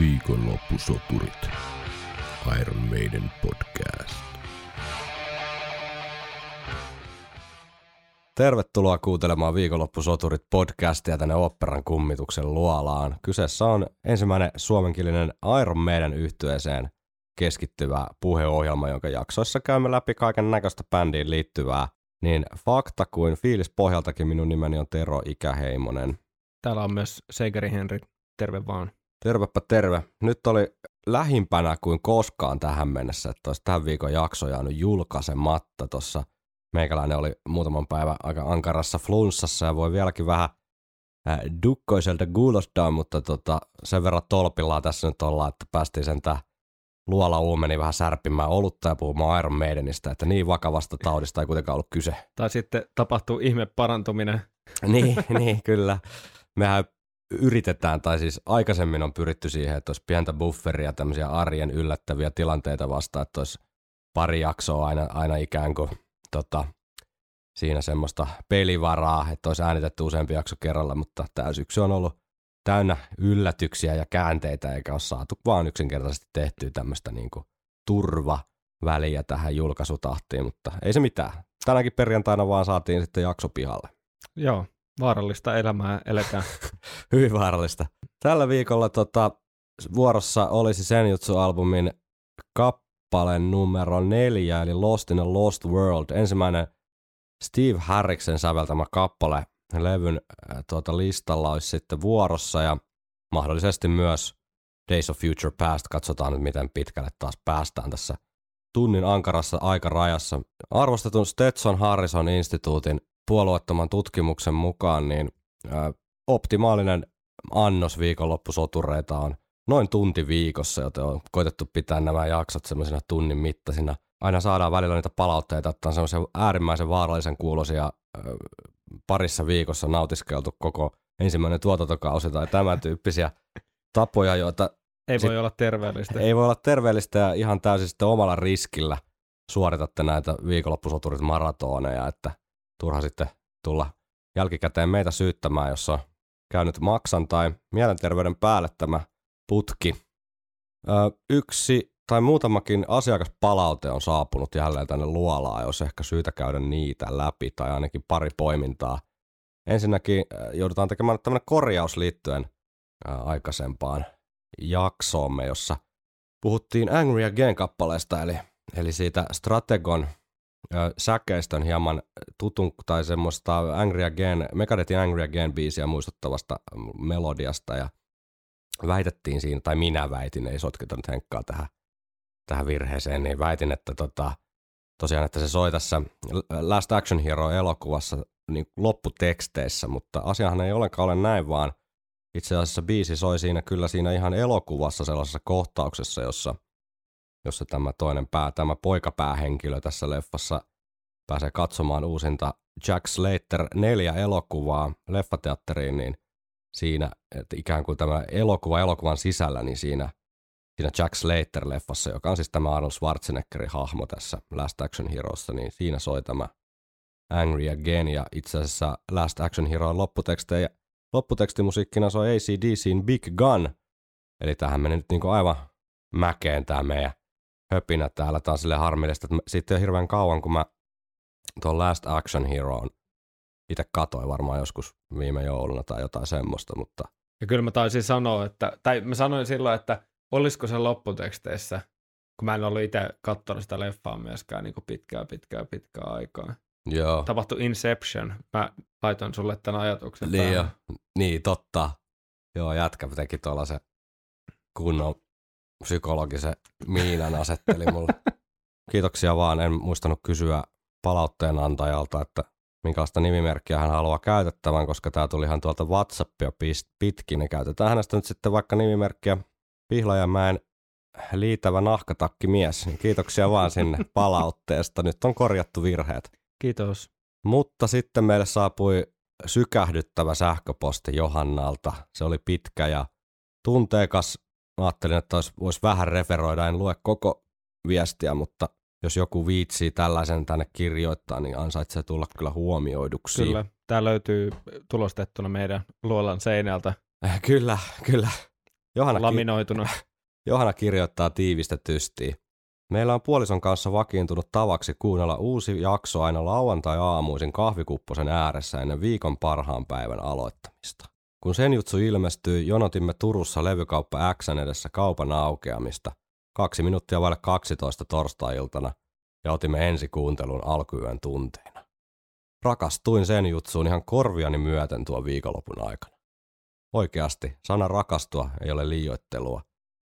Viikonloppusoturit. Iron Maiden podcast. Tervetuloa kuuntelemaan Viikonloppusoturit podcastia tänne Operan kummituksen luolaan. Kyseessä on ensimmäinen suomenkielinen Iron Maiden yhtyeeseen keskittyvä puheohjelma, jonka jaksoissa käymme läpi kaiken näköistä bändiin liittyvää. Niin fakta kuin fiilis pohjaltakin minun nimeni on Tero Ikäheimonen. Täällä on myös Seigeri Henri. Terve vaan. Tervepä terve. Nyt oli lähimpänä kuin koskaan tähän mennessä, että olisi tämän viikon jakso jäänyt julkaisematta tuossa. Meikäläinen oli muutaman päivän aika ankarassa flunssassa ja voi vieläkin vähän äh, dukkoiselta kuulostaa, mutta tota, sen verran tolpillaan tässä nyt ollaan, että päästiin sen tää luola uumeni vähän särpimään olutta ja puhumaan Iron Maidenistä, että niin vakavasta taudista ei kuitenkaan ollut kyse. Tai sitten tapahtuu ihme parantuminen. niin, niin, kyllä. Mehän yritetään, tai siis aikaisemmin on pyritty siihen, että olisi pientä bufferia, tämmöisiä arjen yllättäviä tilanteita vastaan, että olisi pari jaksoa aina, aina ikään kuin tota, siinä semmoista pelivaraa, että olisi äänitetty useampi jakso kerralla, mutta tämä syksy on ollut täynnä yllätyksiä ja käänteitä, eikä ole saatu vaan yksinkertaisesti tehtyä tämmöistä niin kuin turvaväliä tähän julkaisutahtiin, mutta ei se mitään. Tänäkin perjantaina vaan saatiin sitten jakso pihalle. Joo, vaarallista elämää eletään. Hyvin vaarallista. Tällä viikolla tota, vuorossa olisi Senjutsu-albumin kappale numero neljä, eli Lost in a Lost World. Ensimmäinen Steve Harriksen säveltämä kappale levyn äh, tuota, listalla olisi sitten vuorossa ja mahdollisesti myös Days of Future Past. Katsotaan nyt, miten pitkälle taas päästään tässä tunnin ankarassa aikarajassa. Arvostetun Stetson Harrison instituutin puolueettoman tutkimuksen mukaan, niin optimaalinen annos viikonloppusotureita on noin tunti viikossa, joten on koitettu pitää nämä jaksot semmoisina tunnin mittaisina. Aina saadaan välillä niitä palautteita, että on semmoisia äärimmäisen vaarallisen kuulosia parissa viikossa nautiskeltu koko ensimmäinen tuotantokausi tai tämän tyyppisiä tapoja, joita ei voi olla terveellistä. Ei voi olla terveellistä ja ihan täysin sitten omalla riskillä suoritatte näitä viikonloppusoturit maratoneja, että turha sitten tulla jälkikäteen meitä syyttämään, jos on käynyt maksan tai mielenterveyden päälle tämä putki. Ö, yksi tai muutamakin asiakaspalaute on saapunut jälleen tänne luolaan, jos ehkä syytä käydä niitä läpi tai ainakin pari poimintaa. Ensinnäkin joudutaan tekemään tämmöinen korjaus liittyen aikaisempaan jaksoomme, jossa puhuttiin Angry Again-kappaleesta, eli, eli siitä Strategon säkeistön hieman tutun tai semmoista Angry Again, Megadethin Angry Again biisiä muistuttavasta melodiasta ja väitettiin siinä, tai minä väitin, ei sotketa nyt henkkaa tähän, tähän virheeseen, niin väitin, että tota, tosiaan, että se soi tässä Last Action Hero elokuvassa niin lopputeksteissä, mutta asiahan ei ollenkaan ole näin, vaan itse asiassa biisi soi siinä kyllä siinä ihan elokuvassa sellaisessa kohtauksessa, jossa – jossa tämä toinen pää, tämä poikapäähenkilö tässä leffassa pääsee katsomaan uusinta Jack Slater neljä elokuvaa leffateatteriin, niin siinä, että ikään kuin tämä elokuva elokuvan sisällä, niin siinä, siinä Jack Slater-leffassa, joka on siis tämä Arnold Schwarzeneggerin hahmo tässä Last Action Heroissa, niin siinä soi tämä Angry Again, ja itse asiassa Last Action Hero lopputekstejä, lopputekstimusiikkina soi ACDCin Big Gun, eli tähän meni nyt niin aivan mäkeen tämä meidän höpinä täällä. taas sille harmillista, että siitä on hirveän kauan, kun mä tuon Last Action Heroon itse katoin varmaan joskus viime jouluna tai jotain semmoista, mutta... Ja kyllä mä taisin sanoa, että, tai mä sanoin silloin, että olisiko se lopputeksteissä, kun mä en ollut itse katsonut sitä leffaa myöskään niin pitkää, pitkää, pitkää aikaa. Joo. Tapahtui Inception. Mä laitoin sulle tämän ajatuksen Niin, jo. niin totta. Joo, jätkä teki tuolla se kunnon psykologisen miinan asetteli mulle. Kiitoksia vaan, en muistanut kysyä palautteen antajalta, että minkälaista nimimerkkiä hän haluaa käytettävän, koska tämä tuli ihan tuolta WhatsAppia pitkin, niin käytetään hänestä nyt sitten vaikka nimimerkkiä Pihlajamäen liitävä nahkatakkimies. Niin kiitoksia vaan sinne palautteesta. Nyt on korjattu virheet. Kiitos. Mutta sitten meille saapui sykähdyttävä sähköposti Johannalta. Se oli pitkä ja tunteikas Mä ajattelin, että olisi, voisi vähän referoida, en lue koko viestiä, mutta jos joku viitsii tällaisen tänne kirjoittaa, niin ansaitsee tulla kyllä huomioiduksi. Kyllä, tämä löytyy tulostettuna meidän luolan seinältä. Kyllä, kyllä. Johanna, ki- laminoituna. Johanna kirjoittaa tiivistetysti. Meillä on puolison kanssa vakiintunut tavaksi kuunnella uusi jakso aina lauantai-aamuisin kahvikupposen ääressä ennen viikon parhaan päivän aloittamista. Kun sen jutsu ilmestyi, jonotimme Turussa levykauppa Xn edessä kaupan aukeamista kaksi minuuttia vaille 12 torstai-iltana ja otimme ensikuuntelun alkuyön tunteina. Rakastuin sen jutsuun ihan korviani myöten tuon viikonlopun aikana. Oikeasti, sana rakastua ei ole liioittelua.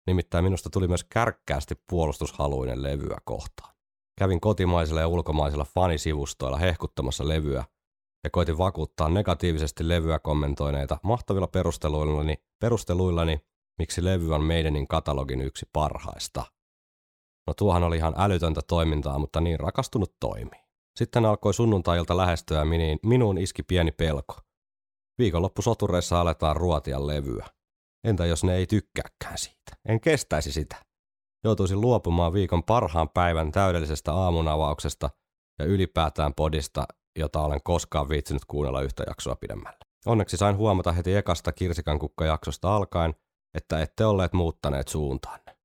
Nimittäin minusta tuli myös kärkkäästi puolustushaluinen levyä kohtaan. Kävin kotimaisilla ja ulkomaisilla fanisivustoilla hehkuttamassa levyä ja koitin vakuuttaa negatiivisesti levyä kommentoineita mahtavilla perusteluillani, perusteluillani miksi levy on meidänin katalogin yksi parhaista. No tuohan oli ihan älytöntä toimintaa, mutta niin rakastunut toimii. Sitten alkoi sunnuntailta lähestyä ja minuun iski pieni pelko. Viikonloppusotureissa aletaan ruotia levyä. Entä jos ne ei tykkääkään siitä? En kestäisi sitä. Joutuisin luopumaan viikon parhaan päivän täydellisestä aamunavauksesta ja ylipäätään podista, jota olen koskaan viitsinyt kuunnella yhtä jaksoa pidemmälle. Onneksi sain huomata heti ekasta Kirsikan kukka-jaksosta alkaen, että ette olleet muuttaneet suuntaanne.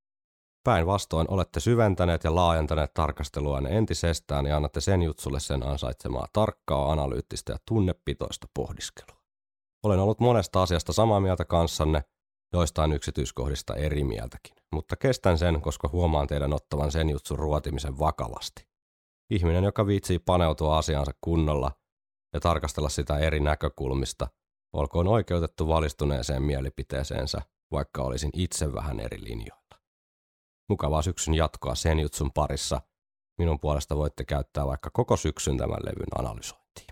Päinvastoin olette syventäneet ja laajentaneet tarkasteluanne entisestään ja annatte sen jutsulle sen ansaitsemaa tarkkaa, analyyttistä ja tunnepitoista pohdiskelua. Olen ollut monesta asiasta samaa mieltä kanssanne, joistain yksityiskohdista eri mieltäkin, mutta kestän sen, koska huomaan teidän ottavan sen jutsun ruotimisen vakavasti. Ihminen, joka viitsii paneutua asiansa kunnolla ja tarkastella sitä eri näkökulmista, olkoon oikeutettu valistuneeseen mielipiteeseensä, vaikka olisin itse vähän eri linjoilla. Mukavaa syksyn jatkoa sen jutsun parissa. Minun puolesta voitte käyttää vaikka koko syksyn tämän levyn analysointiin.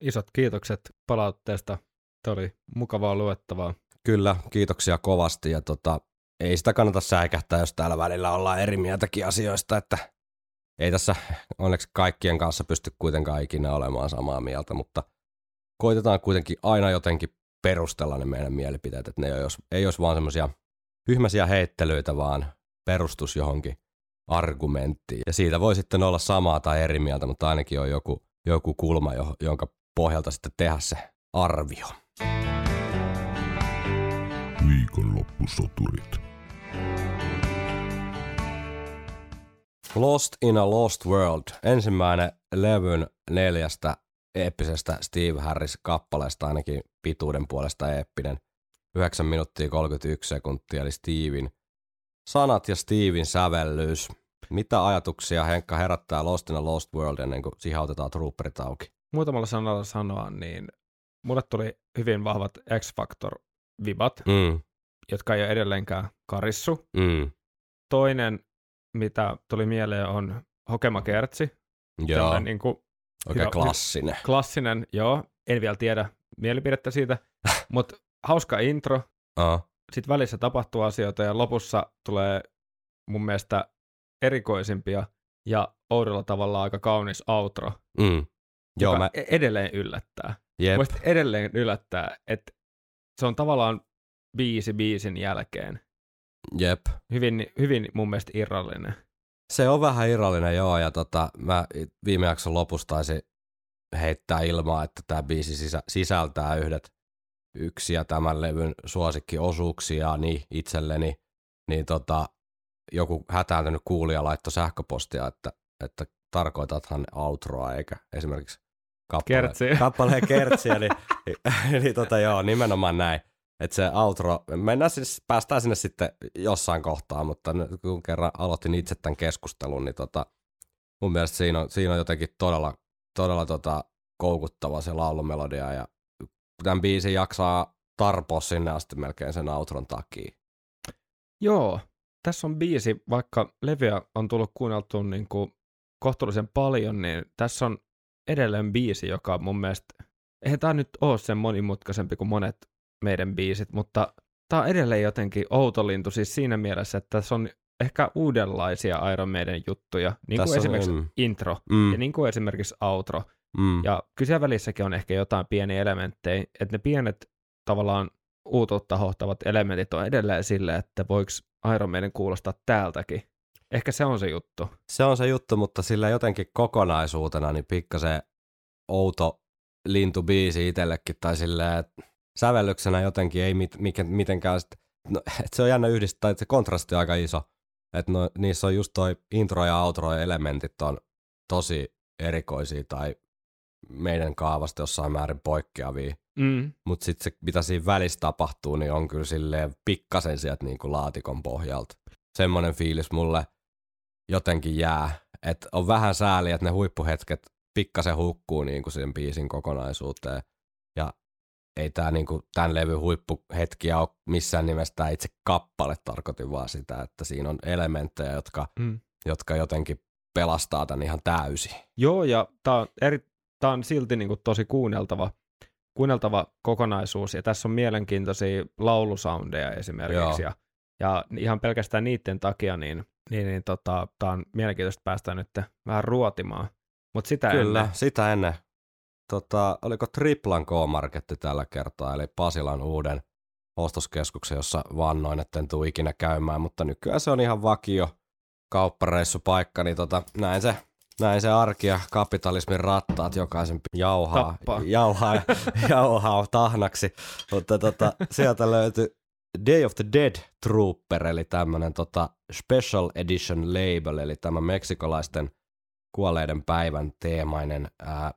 Isot kiitokset palautteesta. Tämä oli mukavaa luettavaa. Kyllä, kiitoksia kovasti ja tota, ei sitä kannata säikähtää, jos täällä välillä ollaan eri mieltäkin asioista, että ei tässä onneksi kaikkien kanssa pysty kuitenkaan ikinä olemaan samaa mieltä, mutta koitetaan kuitenkin aina jotenkin perustella ne meidän mielipiteet, että ne ei olisi, ei olisi vaan semmoisia hyhmäisiä heittelyitä, vaan perustus johonkin argumenttiin. Ja siitä voi sitten olla samaa tai eri mieltä, mutta ainakin on joku, joku kulma, jonka pohjalta sitten tehdä se arvio. Viikonloppusoturit. Lost in a Lost World, ensimmäinen levyn neljästä eeppisestä Steve Harris-kappaleesta, ainakin pituuden puolesta eeppinen. 9 minuuttia 31 sekuntia, eli Steven sanat ja Steven sävellys. Mitä ajatuksia Henkka herättää Lost in a Lost World ennen kuin siihen otetaan trooperit auki? Muutamalla sanalla sanoa, niin mulle tuli hyvin vahvat X-Factor-vibat, Mm, jotka ei ole edelleenkään karissu. mm, Toinen, mitä tuli mieleen, on Hokema Kertsi. joo, niin kuin oikein hyvä- klassinen. klassinen, joo, en vielä tiedä mielipidettä siitä, mutta hauska intro, Uh, sitten välissä tapahtuu asioita ja lopussa tulee mun mielestä erikoisimpia ja oudolla tavalla aika kaunis outro, mm. Joo, joka mä, e- edelleen yllättää. jep, edelleen yllättää, että se on tavallaan biisi biisin jälkeen. Jep. Hyvin, hyvin mun mielestä irrallinen. Se on vähän irrallinen, joo, ja tota, mä viime jakson lopussa taisin heittää ilmaa, että tämä biisi sisä, sisältää yhdet yksiä tämän levyn suosikkiosuuksia niin itselleni, niin tota, joku hätääntynyt kuulija laittoi sähköpostia, että, että tarkoitathan outroa eikä esimerkiksi kappaleen, Kertsiä. kappaleen kertsiä, niin, niin tota, joo, nimenomaan näin. Että se outro, mennään siis, päästään sinne sitten jossain kohtaa, mutta kun kerran aloitin itse tämän keskustelun, niin tota, mun mielestä siinä on, siinä on jotenkin todella, todella tota, koukuttava se laulumelodia ja tämän biisin jaksaa tarpoa sinne asti melkein sen outron takia. Joo, tässä on biisi, vaikka levyä on tullut kuunneltua niin kuin kohtuullisen paljon, niin tässä on edelleen biisi, joka mun mielestä, eihän tämä nyt ole sen monimutkaisempi kuin monet meidän biisit, mutta tämä on edelleen jotenkin outolintu siis siinä mielessä, että tässä on ehkä uudenlaisia Iron Maiden juttuja, niin kuin on, esimerkiksi mm. intro Mm, ja niin kuin esimerkiksi outro. mm, Ja kyllä siellä välissäkin on ehkä jotain pieniä elementtejä, että ne pienet tavallaan uutuutta hohtavat elementit on edelleen sille, että voiko Iron Maiden kuulostaa täältäkin. Ehkä se on se juttu. Se on se juttu, mutta sillä jotenkin kokonaisuutena niin pikkasen outo lintubiisi itsellekin, tai silleen, että sävellyksenä jotenkin ei mit, mikä, mitenkään sit no, et se on jännä yhdistää, että se kontrasti on aika iso. Että no, niissä on just toi intro ja outro ja elementit on tosi erikoisia tai meidän kaavasta jossain määrin poikkeavia. Mm. Mutta sitten se, mitä siinä välissä tapahtuu, niin on kyllä silleen pikkasen sieltä niinku laatikon pohjalta. Semmoinen fiilis mulle jotenkin jää, että on vähän sääli, että ne huippuhetket pikkasen hukkuu niinku sen biisin kokonaisuuteen. Ja ei tämä niinku, tämän levy huippuhetkiä ole missään nimessä tää itse kappale, tarkoitin vaan sitä, että siinä on elementtejä, jotka, Mm. jotka jotenkin pelastaa tämän ihan täysin. Joo, ja tämä on, eri, tää on silti niinku tosi kuunneltava, kuunneltava kokonaisuus, ja tässä on mielenkiintoisia laulusoundeja esimerkiksi, Joo. ja, ja ihan pelkästään niiden takia, niin, niin, niin tota, tämä on mielenkiintoista päästä nyt vähän ruotimaan. Mutta sitä Kyllä, ennen, sitä ennen. Tota, oliko Triplan K-Marketti tällä kertaa, eli Pasilan uuden ostoskeskuksen, jossa vannoin, etten tuu ikinä käymään, mutta nykyään se on ihan vakio kauppareissupaikka, niin tota, näin se näin se arki ja kapitalismin rattaat jokaisen jauhaa, Tappaa. jauhaa, jauhaa tahnaksi. Mutta tota, sieltä löytyi Day of the Dead Trooper, eli tämmönen tota special edition label, eli tämä meksikolaisten kuolleiden päivän teemainen ää,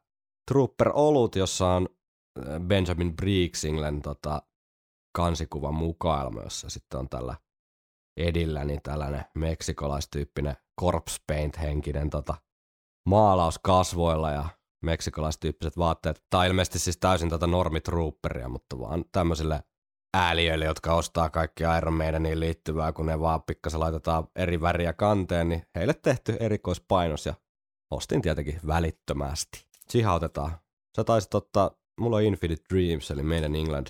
Trooper-olut, jossa on ää, Benjamin Breaksinglen tota, kansikuva mukailma, jossa sitten on tällä edillä niin tällainen meksikolaistyyppinen corpse paint henkinen tota, maalaus kasvoilla ja meksikolaistyyppiset vaatteet. On ilmeisesti siis täysin tätä normitrooperia, mutta vaan tämmöisille ääliöille, jotka ostaa kaikki Iron Maideniin liittyvää, kun ne vaan pikkasen laitetaan eri väriä kanteen, niin heille tehty erikoispainos ja ostin tietenkin välittömästi. Chihautetaan. Sä taisit ottaa, mulla on Infinite Dreams, eli meidän England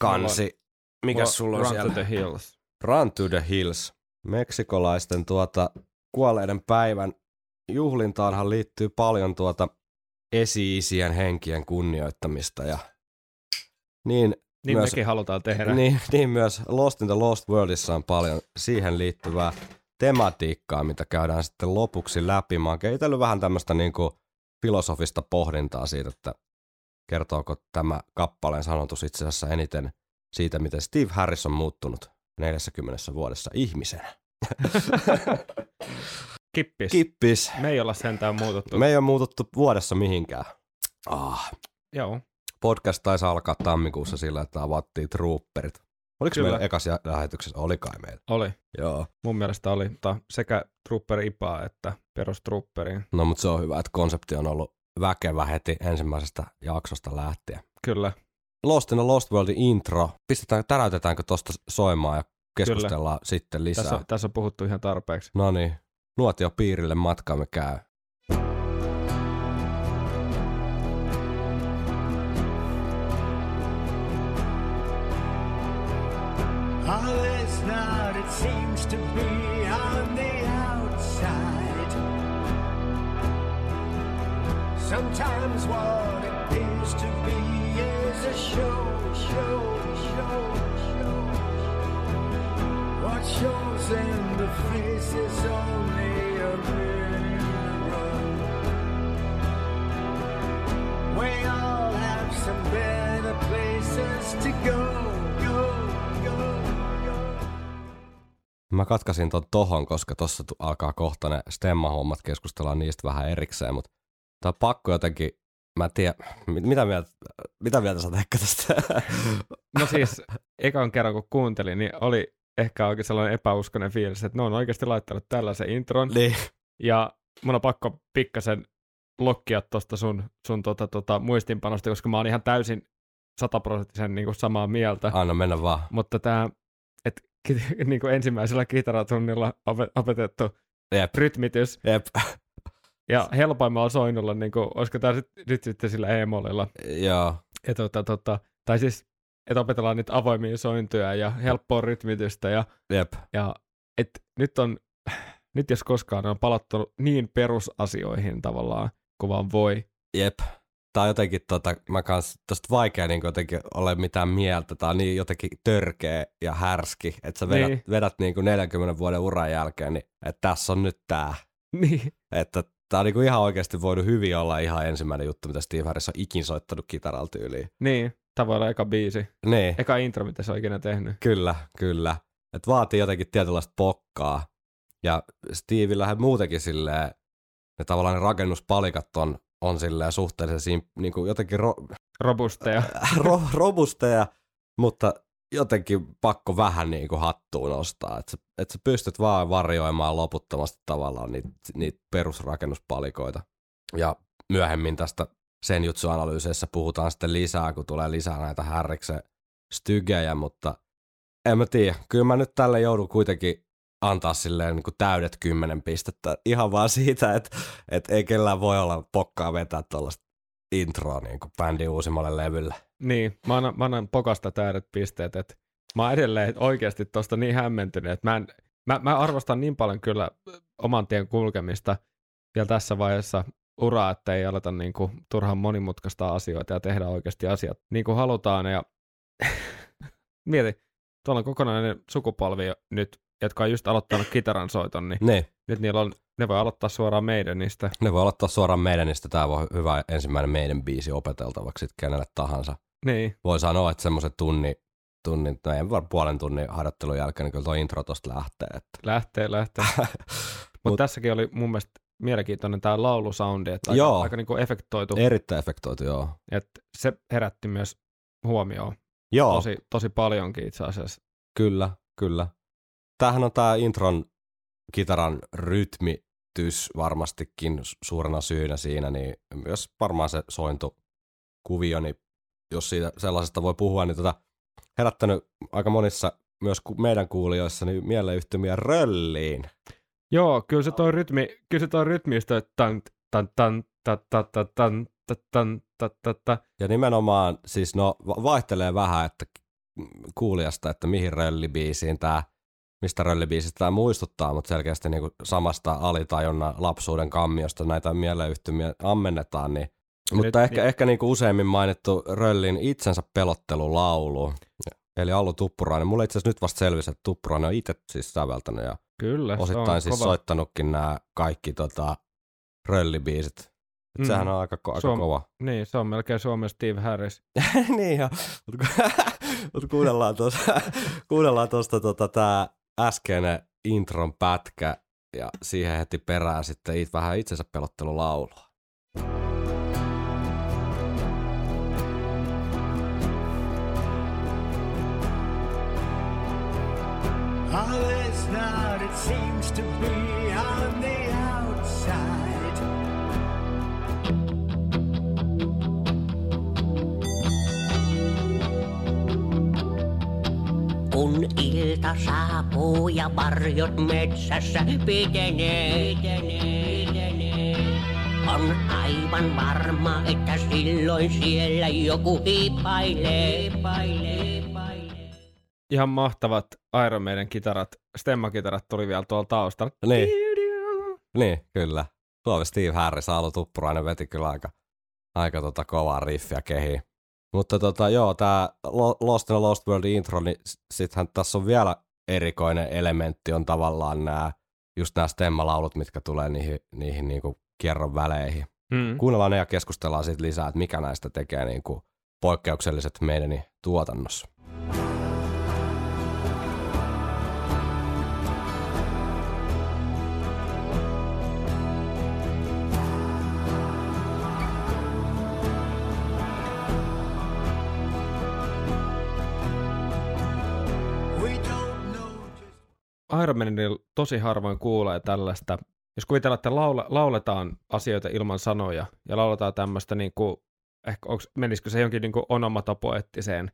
kansi. Mikä sulla on Run siellä? to the hills. Run to the Hills. Meksikolaisten tuota kuolleiden päivän juhlintaanhan liittyy paljon tuota esi-isien henkien kunnioittamista ja niin, Niin myös, mekin halutaan tehdä. niin, niin myös Lost in the Lost Worldissa on paljon siihen liittyvää tematiikkaa, mitä käydään sitten lopuksi läpi. Mä oon vähän tämmöistä niinku filosofista pohdintaa siitä, että kertooko tämä kappaleen sanotus itse asiassa eniten siitä, miten Steve Harris on muuttunut 40 vuodessa ihmisenä. Kippis. Kippis. Me ei olla sentään muututtu. Me ei ole muututtu vuodessa mihinkään. Ah. Joo. Podcast taisi alkaa tammikuussa sillä, että avattiin trooperit. Oliko Kyllä. meillä ekas lähetyksessä? Oli kai meillä. Oli. Joo. Mun mielestä oli ta, sekä Trooper Ipaa että perus Trooperiin. No mutta se on hyvä, että konsepti on ollut väkevä heti ensimmäisestä jaksosta lähtien. Kyllä. Lost in the Lost Worldin intro. Pistetään, täräytetäänkö tosta soimaan ja keskustellaan Kyllä. sitten lisää. Tässä on, tässä on puhuttu ihan tarpeeksi. No niin, nuotio piirille matkaamme käy. Mä katkasin ton tohon, koska tossa alkaa kohta ne stemmahommat, keskustellaan niistä vähän erikseen, mutta tää on pakko jotenkin, mä en tiedä, mit- mitä mieltä, mitä mieltä sä ehkä tästä? No siis, ekan kerran kun kuuntelin, niin oli ehkä oikein sellainen epäuskonen fiilis, että ne on oikeasti laittanut tällaisen intron. niin, Ja mun on pakko pikkasen lokkia tuosta sun, sun tota, tota, muistinpanosta, koska mä oon ihan täysin sataprosenttisen niin samaa mieltä. anna mennä vaan. Mutta tämä, että niin kuin ensimmäisellä kitaratunnilla opet- opetettu Jep, rytmitys jep, ja helpoimmalla soinnulla, niin kuin, olisiko tämä nyt, nyt sitten sillä e-mollilla. joo, Ja tota, tota, tai siis, että opetellaan niitä avoimia sointuja ja helppoa rytmitystä ja, jep, ja et nyt on, nyt jos koskaan on palattu niin perusasioihin tavallaan, kun vaan voi. jep. Tää on jotenkin tota, mä kans tosta vaikea niin jotenkin ole mitään mieltä. Tää on niin jotenkin törkeä ja härski, että sä vedät, Niin. niin. vedät niin kuin 40 vuoden uran jälkeen, niin että tässä on nyt tää. Niin, Että tää on niinku ihan oikeasti voinut hyvin olla ihan ensimmäinen juttu, mitä Steve Harris on ikin soittanut kitaralla tyyliin. niin. Tämä voi olla eka biisi. Niin, Eka intro, mitä se on ikinä tehnyt. kyllä, kyllä. Että vaatii jotenkin tietynlaista pokkaa. Ja Stevillähän muutenkin silleen, ne tavallaan ne rakennuspalikat on, on silleen suhteellisen niin kuin jotenkin ro, Robusteja. ro, robusteja, mutta jotenkin pakko vähän niin kuin hattuun nostaa. Että sä, et sä pystyt vaan varjoimaan loputtomasti tavallaan niitä, niitä perusrakennuspalikoita. Ja myöhemmin tästä sen jutsuanalyyseissä puhutaan sitten lisää, kun tulee lisää näitä härriksen stygejä, mutta en mä tiedä. Kyllä mä nyt tälle joudun kuitenkin antaa silleen niin kuin täydet kymmenen pistettä ihan vaan siitä, että, että ei kellään voi olla pokkaa vetää tuollaista introa niin kuin bändin uusimmalle levylle. Niin, mä annan, mä annan pokasta täydet pisteet, että mä oon edelleen oikeasti tosta niin hämmentynyt, että mä, en, mä, mä arvostan niin paljon kyllä oman tien kulkemista vielä tässä vaiheessa uraa, että ei aleta niin kuin turhan monimutkaista asioita ja tehdä oikeasti asiat niin kuin halutaan. Ja mieti, tuolla on kokonainen sukupolvi nyt, jotka on just aloittanut kitaran soiton, niin Ne, nyt niillä on, ne voi aloittaa suoraan meidän niistä. ne voi aloittaa suoraan meidän, niin tämä voi hyvä ensimmäinen meidän biisi opeteltavaksi kenelle tahansa. Niin, Voi sanoa, että semmoisen tunnin, tunnin, no ei vaan puolen tunnin harjoittelun jälkeen, niin kyllä tuo intro tosta lähtee. Että. lähtee, lähtee. Mutta Mut- tässäkin oli mun mielestä mielenkiintoinen tämä laulusoundi, että aika, Joo. aika niinku efektoitu, Erittäin efektoitu, joo. että se herätti myös huomioon Joo, tosi, tosi paljonkin itse asiassa. kyllä, kyllä tämähän on tämä intron kitaran rytmitys varmastikin suurena syynä siinä, niin myös varmaan se sointukuvio, niin jos siitä sellaisesta voi puhua, niin tota, herättänyt aika monissa myös meidän kuulijoissa niin mieleyhtymiä rölliin. Joo, kyllä se toi rytmi, kyllä se toi rytmi just, tan, tan, tan, ta, ta, ta, ta, ta, ta, ta. Ja nimenomaan siis no vaihtelee vähän, että kuulijasta, että mihin röllibiisiin tämä mistä röllibiisistä tämä muistuttaa, mutta selkeästi niin samasta alitajunnan lapsuuden kammiosta näitä mieleyhtymiä ammennetaan, niin mutta nyt- ehkä, niin- ehkä niin kuin useimmin mainittu Röllin itsensä pelottelulaulu, eli Allu Tuppurainen. Mulle itse asiassa nyt vasta selvisi, että Tuppurainen on itse siis säveltänyt ja Kyllä, osittain siis kova. soittanutkin nämä kaikki tota, röllibiisit. Et Mm. Sehän on aika, ko- aika Suom- kova. Niin, se on melkein Suomen Steve Harris. niin jo, mutta mut kuunnellaan tuosta, kuunnellaan tuosta tota, tämä äskeinen intron pätkä ja siihen heti perään sitten it, vähän itsensä pelottelulaulua. All Kun ilta saapuu ja varjot metsässä pitenee, pitenee, pitenee. On aivan varma, että silloin siellä joku hiipailee, hiipailee, hiipailee. Ihan mahtavat Iron Maiden kitarat, stemmakitarat tuli vielä tuolla taustalla. Niin, niin kyllä. Suomi Steve Harris, Alu Tuppurainen veti kyllä aika, aika tota kovaa riffiä kehiin. Mutta tota, joo, tämä Lost in a Lost World intro, niin sittenhän tässä on vielä erikoinen elementti, on tavallaan nämä, just nämä stemmalaulut, mitkä tulee niihin, niihin niinku kierron väleihin. Mm. Kuunnellaan ne ja keskustellaan siitä lisää, että mikä näistä tekee niinku poikkeukselliset meidän tuotannossa. Iron Maidenilla tosi harvoin kuulee tällaista. Jos kuvitellaan, että laula, lauletaan asioita ilman sanoja ja lauletaan tämmöistä, niin kuin, ehkä onks, menisikö se jonkin niin onomatopoettiseen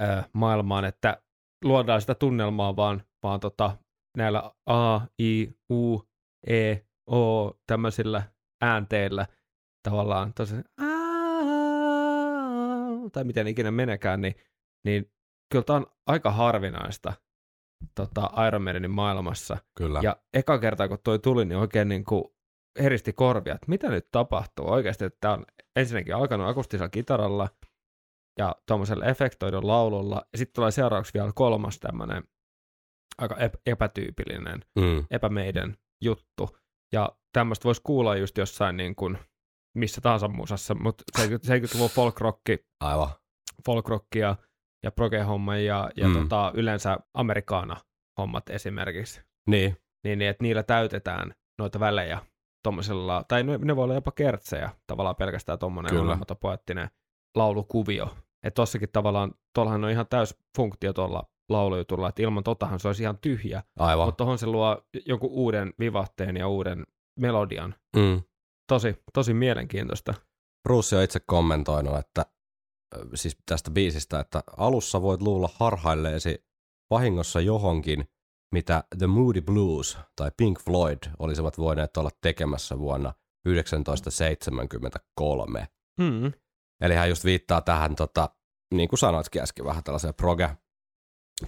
ö, maailmaan, että luodaan sitä tunnelmaa vaan, vaan tota, näillä A, I, U, E, O tämmöisillä äänteillä tavallaan tosi tai miten ikinä menekään, niin, niin kyllä tämä on aika harvinaista tota, Iron Maidenin maailmassa. Kyllä. Ja eka kerta, kun toi tuli, niin oikein niin kuin heristi korvia, että mitä nyt tapahtuu oikeasti, että tämä on ensinnäkin alkanut akustisella kitaralla ja tuommoisella efektoidun laululla, ja sitten tulee seuraavaksi vielä kolmas tämmöinen aika ep- epätyypillinen, Mm, epämeiden juttu, ja tämmöistä voisi kuulla just jossain niin kuin missä tahansa musassa, mutta 70-luvun folk-rocki aivan. folkrockia ja proge-homma ja, ja Mm. tota, yleensä amerikaana-hommat esimerkiksi. Niin, Niin, niin, että niillä täytetään noita välejä tommosella, tai ne, ne voi olla jopa kertsejä, tavallaan pelkästään tommonen olematon laulukuvio. Että tossakin tavallaan, tuollahan on ihan täys funktio tuolla laulujutulla, että ilman totahan se olisi ihan tyhjä, aivan. mutta tuohon se luo jonkun uuden vivahteen ja uuden melodian. Mm. Tosi, tosi mielenkiintoista. Bruce on itse kommentoinut, että siis tästä biisistä, että alussa voit luulla harhailleesi vahingossa johonkin, mitä The Moody Blues tai Pink Floyd olisivat voineet olla tekemässä vuonna 1973. Mm. Eli hän just viittaa tähän, tota, niin kuin sanoitkin äsken, vähän tällaiseen proge,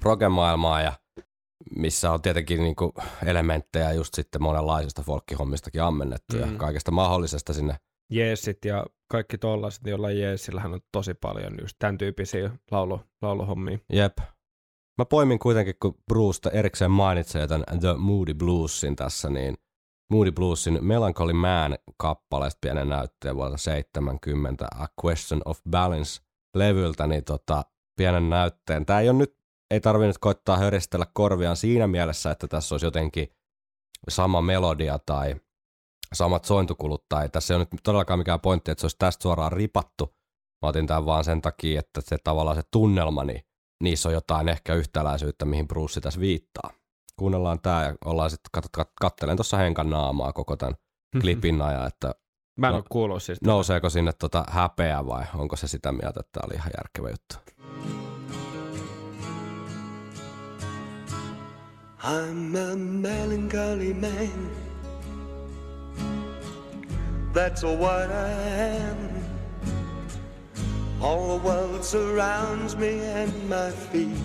proge-maailmaan, ja missä on tietenkin niin kuin elementtejä just sitten monenlaisista folkkihommistakin ammennettu mm. ja kaikesta mahdollisesta sinne. Jeesit ja kaikki tollaiset, joilla Jeesillähän on tosi paljon just tämän tyyppisiä laulu, lauluhommia. Jep. Mä poimin kuitenkin, kun Bruce erikseen mainitsee tämän The Moody Bluesin tässä, niin Moody Bluesin Melancholy Man kappaleesta pienen näytteen vuodelta 70 A Question of Balance levyltä, niin tota, pienen näytteen. Tää ei ole nyt, ei tarvi nyt koittaa höristellä korviaan siinä mielessä, että tässä olisi jotenkin sama melodia tai samat sointukulut, tai tässä ei ole nyt todellakaan mikään pointti, että se olisi tästä suoraan ripattu. Mä otin tämän vaan sen takia, että se tavallaan se tunnelma, niin niissä on jotain ehkä yhtäläisyyttä, mihin Bruce tässä viittaa. Kuunnellaan tää ja ollaan sitten, kat, kat, kattelen tuossa Henkan naamaa koko tämän klipin ajan, että Mä en No, ole kuullut siis. nouseeko sinne tota häpeä vai onko se sitä mieltä, että tämä oli ihan järkevä juttu. I'm a melancholy man. That's what I am. All the world surrounds me and my feet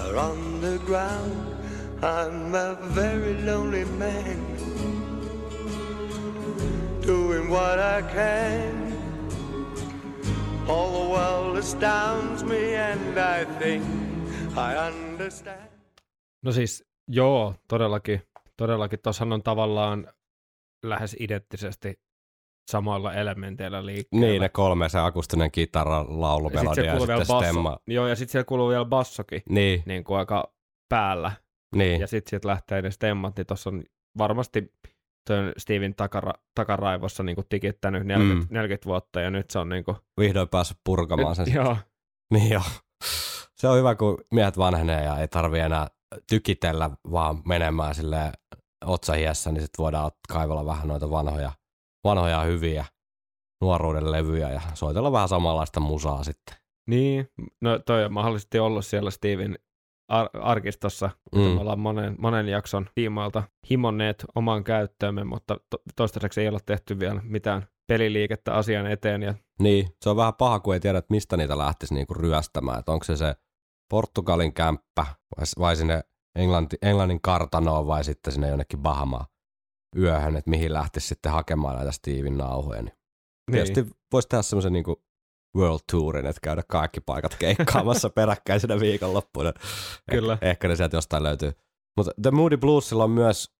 are on the ground. I'm a very lonely man. Doing what I can. All the world astounds me and I think I understand. No siis, joo, todellakin. Todellakin. Tuossahan on tavallaan lähes identtisesti samoilla elementeillä liikkeellä. Niin, ne kolme, se akustinen kitara, laulu, ja siellä ja sitten basso. stemma. Joo, ja sitten siellä kuuluu vielä bassokin Niin, niin kuin aika päällä. niin. Ja sitten sieltä lähtee ne stemmat, niin tuossa on varmasti tuon Steven takara, takaraivossa niin kuin tikittänyt 40, Mm. 40 vuotta, ja nyt se on niin kuin, vihdoin päässyt purkamaan sen. joo, Niin joo. Se on hyvä, kun miehet vanhenee ja ei tarvi enää tykitellä, vaan menemään sille otsahiessä, niin sitten voidaan kaivella vähän noita vanhoja, vanhoja hyviä nuoruuden levyjä ja soitella vähän samanlaista musaa sitten. Niin, no toi on mahdollisesti ollut siellä Steven ar- arkistossa, mm. me ollaan monen, monen jakson tiimoilta himonneet omaan käyttöömme, mutta to- toistaiseksi ei olla tehty vielä mitään peliliikettä asian eteen. Ja, Niin, se on vähän paha, kun ei tiedä, että mistä niitä lähtisi niinku ryöstämään. Että onko se se Portugalin kämppä vai, vai sinne Englanti, Englannin kartanoon vai sitten sinne jonnekin Bahamaan yöhön, että mihin lähtisi sitten hakemaan näitä Steven nauhoja. Niin Tietysti voisi tehdä semmoisen niinku world tourin, että käydä kaikki paikat keikkaamassa peräkkäisenä viikonloppuina. Kyllä. Eh, ehkä ne sieltä jostain löytyy. Mutta The Moody Bluesilla on myös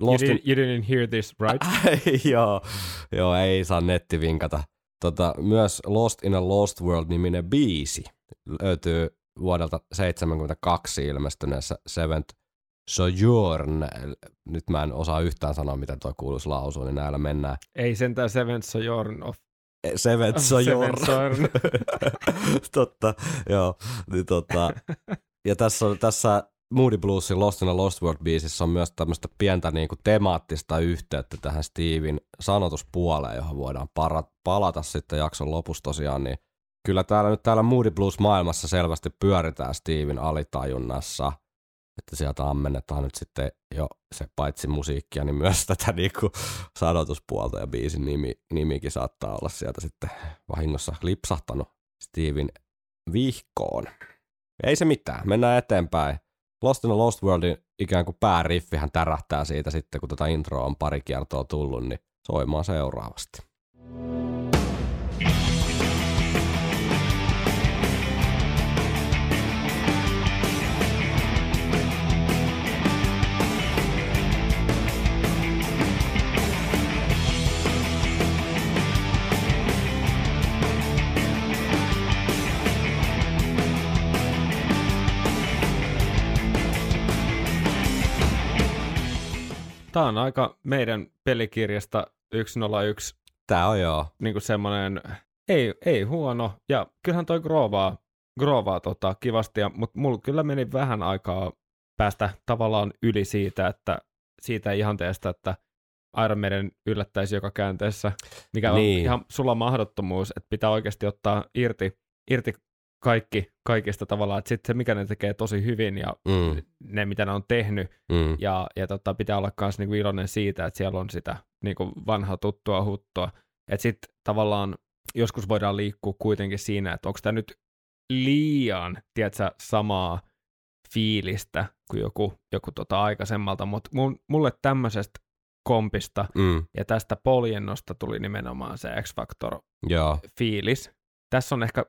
you, Lost in... didn't, you didn't hear this, right? joo, joo, ei saa netti vinkata. Tota, myös Lost in a Lost World-niminen biisi löytyy vuodelta 72 ilmestyneessä Seventh Sojourn. Nyt mä en osaa yhtään sanoa, miten tuo kuuluisi lausua, niin näillä mennään. ei sentään Seven Sojourn of Sojourn. Seventh Sojourn. totta, joo. Niin, tota, ja tässä, on, tässä Moody Bluesin Lost in a Lost World biisissä on myös tämmöistä pientä niin kuin temaattista yhteyttä tähän Steven sanotuspuoleen, johon voidaan para, palata sitten jakson lopussa tosiaan, niin kyllä täällä nyt täällä Moody Blues maailmassa selvästi pyöritään Steven alitajunnassa, että sieltä ammennetaan nyt sitten jo se paitsi musiikkia, niin myös tätä niinku sanotuspuolta ja biisin nimi, nimikin saattaa olla sieltä sitten vahingossa lipsahtanut Steven vihkoon. Ei se mitään, mennään eteenpäin. Lost in a Lost Worldin ikään kuin pääriffihän tärähtää siitä sitten, kun tätä introa on pari kiertoa tullut, niin soimaan seuraavasti. Tämä on aika meidän pelikirjasta 101 Tää on joo. niin semmoinen, ei, ei huono, ja kyllähän toi groovaa, groovaa tota, kivasti, ja, mutta mulla kyllä meni vähän aikaa päästä tavallaan yli siitä, että siitä ihanteesta, että Iron Maiden yllättäisi joka käänteessä, mikä on Niin. ihan sulla mahdottomuus, että pitää oikeasti ottaa irti, irti kaikki kaikista tavallaan, että sitten se, mikä ne tekee tosi hyvin ja Mm, ne, mitä ne on tehnyt, mm, ja, ja tota, pitää olla myös niinku iloinen siitä, että siellä on sitä niinku vanhaa tuttua huttua. Että sitten tavallaan joskus voidaan liikkua kuitenkin siinä, että onko tämä nyt liian, tiedätkö, samaa fiilistä kuin joku, joku tota aikaisemmalta, mutta mulle tämmöisestä kompista mm, ja tästä poljennosta tuli nimenomaan se X-Factor joo. fiilis. Tässä on ehkä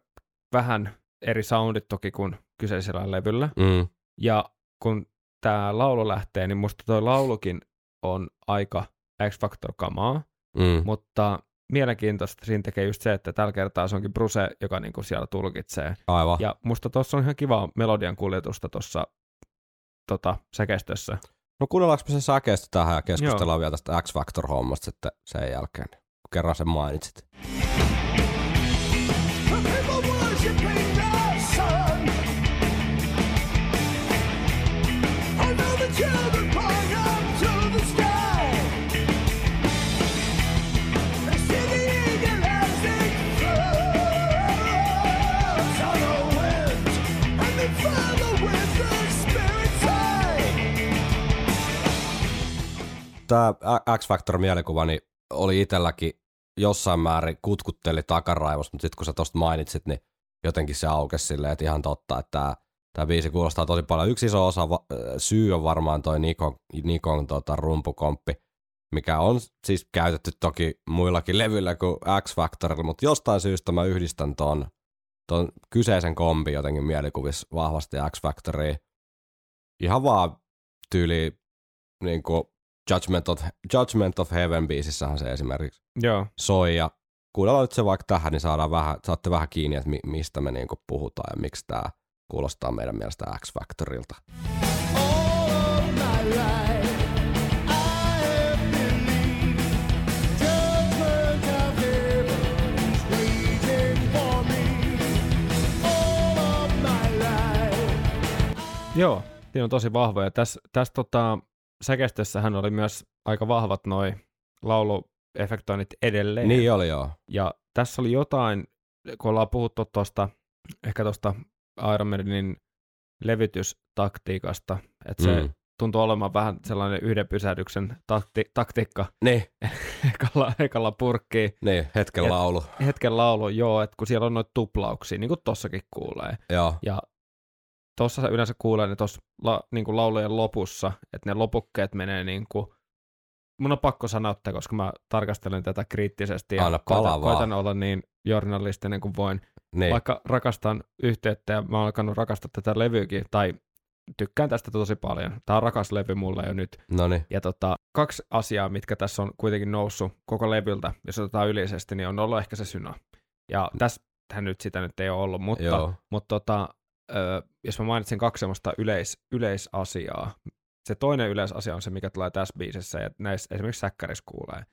vähän eri soundit toki kuin kyseisellä levyllä, Mm, ja kun tämä laulu lähtee, niin musta toi laulukin on aika X-Factor-kamaa, mm, mutta mielenkiintoista siinä tekee just se, että tällä kertaa se onkin Bruce, joka niinku siellä tulkitsee. aivan. Ja musta tuossa on ihan kiva melodian kuljetusta tuossa tota, säkeistössä. No kuunnellaanko me se säkeistä tähän ja keskustellaan vielä tästä X-Factor-hommasta sitten sen jälkeen, kun kerran sen mainitsit. Tämä X-Factor-mielikuva niin oli itselläkin jossain määrin kutkutteli takaraivossa, mutta sitten kun sä tosta mainitsit, niin jotenkin se aukesi silleen, että ihan totta, että tämä, tämä biisi kuulostaa tosi paljon. Yksi iso osa syy on varmaan toi Nikon, Nikon tota, rumpukomppi, mikä on siis käytetty toki muillakin levyillä kuin X-Factorilla, mutta jostain syystä mä yhdistän ton, ton kyseisen kombi jotenkin mielikuvissa vahvasti X-Factoriin. Ihan vaan tyyli niin kuin Judgment of, Judgment of Heaven biisissähän se esimerkiksi Joo, soi ja kuunnellaan nyt se vaikka tähän, niin saadaan vähän, saatte vähän kiinni, että mi, mistä me niinku puhutaan ja miksi tämä kuulostaa meidän mielestä X-Factorilta. All my life, joo, siinä on tosi vahvoja. Tässä täs, tota, säkeistössähän oli myös aika vahvat noi lauluefektoinnit edelleen. Niin oli joo. Ja tässä oli jotain, kun ollaan puhuttu tuosta, ehkä tuosta Iron Maidenin levytystaktiikasta, että se Mm. tuntuu olemaan vähän sellainen yhden pysähdyksen takti, taktiikka Niin, ekalla, ekalla purkkiin. niin, hetken Et- laulu. Hetken laulu, joo, että kun siellä on noita tuplauksia, niin kuin tossakin kuulee. Joo, Ja tuossa yleensä kuulee ne tuossa la, niin kuin laulujen lopussa, että ne lopukkeet menee niin kuin, mun on pakko sanoa, että koska mä tarkastelen tätä kriittisesti ja koitan, koitan olla niin journalistinen kuin voin. niin. Vaikka rakastan yhteyttä ja mä oon alkanut rakastaa tätä levyäkin, tai tykkään tästä tosi paljon. Tää on rakas levy mulle jo nyt. No niin, Ja tota, kaksi asiaa, mitkä tässä on kuitenkin noussut koko levyltä, jos otetaan yleisesti, niin on ollut ehkä se syna. Ja tässähän nyt sitä nyt ei ole ollut, mutta, joo. mutta tota, jos mä mainitsen kaksi semmoista yleis, yleisasiaa, se toinen yleisasia on se, mikä tulee tässä biisissä, ja näissä esimerkiksi säkkärissä kuulee.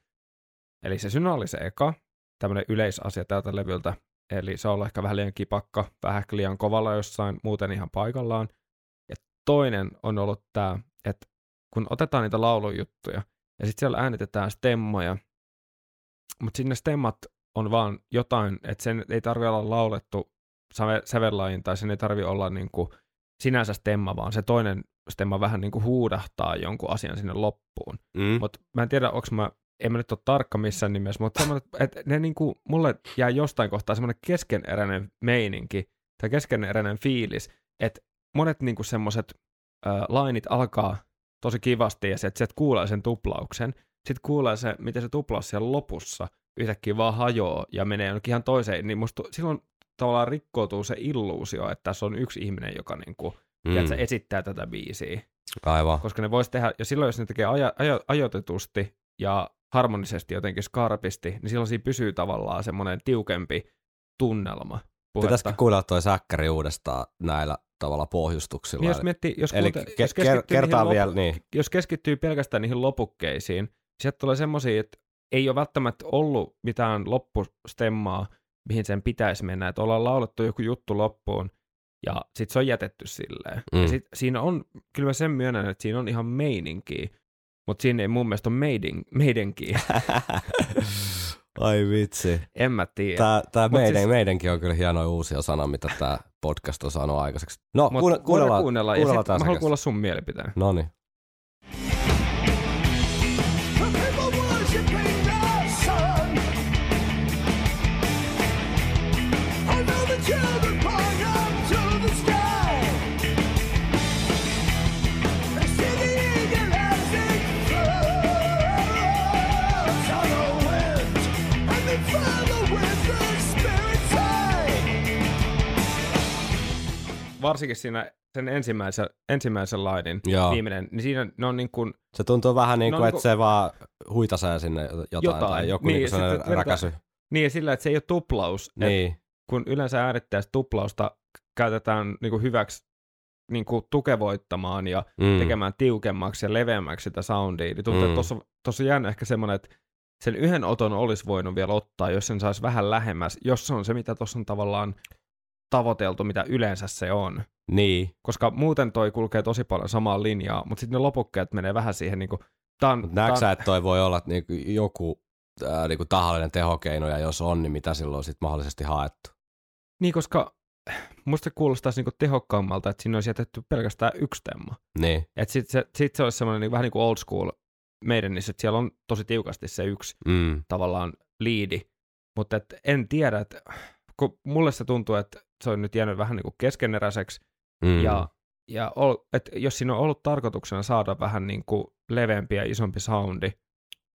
Eli se syna oli se eka, tämmöinen yleisasia tältä levyltä, eli se on ollut ehkä vähän liian kipakka, vähän liian kovalla jossain, muuten ihan paikallaan. Ja toinen on ollut tämä, että kun otetaan niitä laulujuttuja, ja sitten siellä äänitetään stemmoja, mutta sinne stemmat on vaan jotain, että sen ei tarvi olla laulettu säve- sävellain, tai sen ei tarvi olla niinku sinänsä stemma, vaan se toinen stemma vähän niinku huudahtaa jonkun asian sinne loppuun. Mm. Mutta mä en tiedä, onko mä, en mä nyt ole tarkka missään nimessä, mutta että ne niinku, mulle jää jostain kohtaa semmoinen keskeneräinen meininki, tai keskeneräinen fiilis, että monet niinku semmoiset äh, lainit alkaa tosi kivasti, ja sitten et kuulee sen tuplauksen, sitten kuulee se, miten se tuplaus siellä lopussa yhtäkkiä vaan hajoaa ja menee jonnekin ihan toiseen, niin musta silloin tavallaan rikkoutuu se illuusio, että tässä on yksi ihminen, joka niinku, mm. tiedätkö, esittää tätä biisiä Aivan. koska ne voisi tehdä, ja silloin jos ne tekee ajo, ajo, ajoitetusti ja harmonisesti jotenkin skarpisti, niin silloin siinä pysyy tavallaan semmoinen tiukempi tunnelma. Pitäisikö kuunnella toi säkkäri uudestaan näillä tavalla pohjustuksilla? Niin jos, miettii, jos, Eli ke- jos, keskittyy vielä, niin. jos keskittyy pelkästään niihin lopukkeisiin, sieltä tulee semmoisia, että ei ole välttämättä ollut mitään loppustemmaa, mihin sen pitäisi mennä, että ollaan laulettu joku juttu loppuun, ja sitten se on jätetty silleen. Mm. Ja sit siinä on, kyllä mä sen myönnän, että siinä on ihan meininkiä, mutta siinä ei mun mielestä ole meidin, meidänkin. Ai vitsi. en mä tiedä. Tää, tää Mut meidän, siis- meidänkin on kyllä hienoja uusia sana, mitä tää podcast on saanut aikaiseksi. No, Mut kuunne, voidaan kuunnellaan, kuunnella, ja kuunnellaan sit mä haluan kuulla sun mielipiteen. No niin. Varsinkin siinä sen ensimmäisen, ensimmäisen lainin Joo. viimeinen, niin siinä ne on niin kuin Se tuntuu vähän niin kuin, että se vaan huitasee sinne jotain, Jotain. tai joku Niin, niin, sellainen räkäsy. Niin, sillä, että se ei ole tuplaus. Niin, kun yleensä äärittäessä tuplausta käytetään niin kuin hyväksi niin kuin tukevoittamaan ja mm. tekemään tiukemmaksi ja leveämmäksi sitä soundia, niin tuntuu, Mm. että tuossa, on jännä ehkä semmoinen, että sen yhden oton olisi voinut vielä ottaa, jos sen saisi vähän lähemmäs, jos se on se, mitä tuossa on tavallaan tavoiteltu, mitä yleensä se on. niin. Koska muuten toi kulkee tosi paljon samaa linjaa, mutta sitten ne lopukkeet menee vähän siihen niin kuin, tää näetkö sä, että toi voi olla niinku joku ää, niinku tahallinen tehokeino, ja jos on, niin mitä silloin sit mahdollisesti haettu? Niin, koska musta se kuulostaisi niinku tehokkaammalta, että siinä olisi jätetty pelkästään yksi temma. Niin, Et sit se, sit se olisi semmoinen niin, vähän niin kuin old school meidän, niin siellä on tosi tiukasti se yksi mm. tavallaan liidi. Mutta et en tiedä, että kun mulle se tuntuu, että se on nyt jäänyt vähän niin kuin keskeneräiseksi. Mm. Ja, ja ol, et jos siinä on ollut tarkoituksena saada vähän niin kuin leveämpi ja isompi soundi, niin,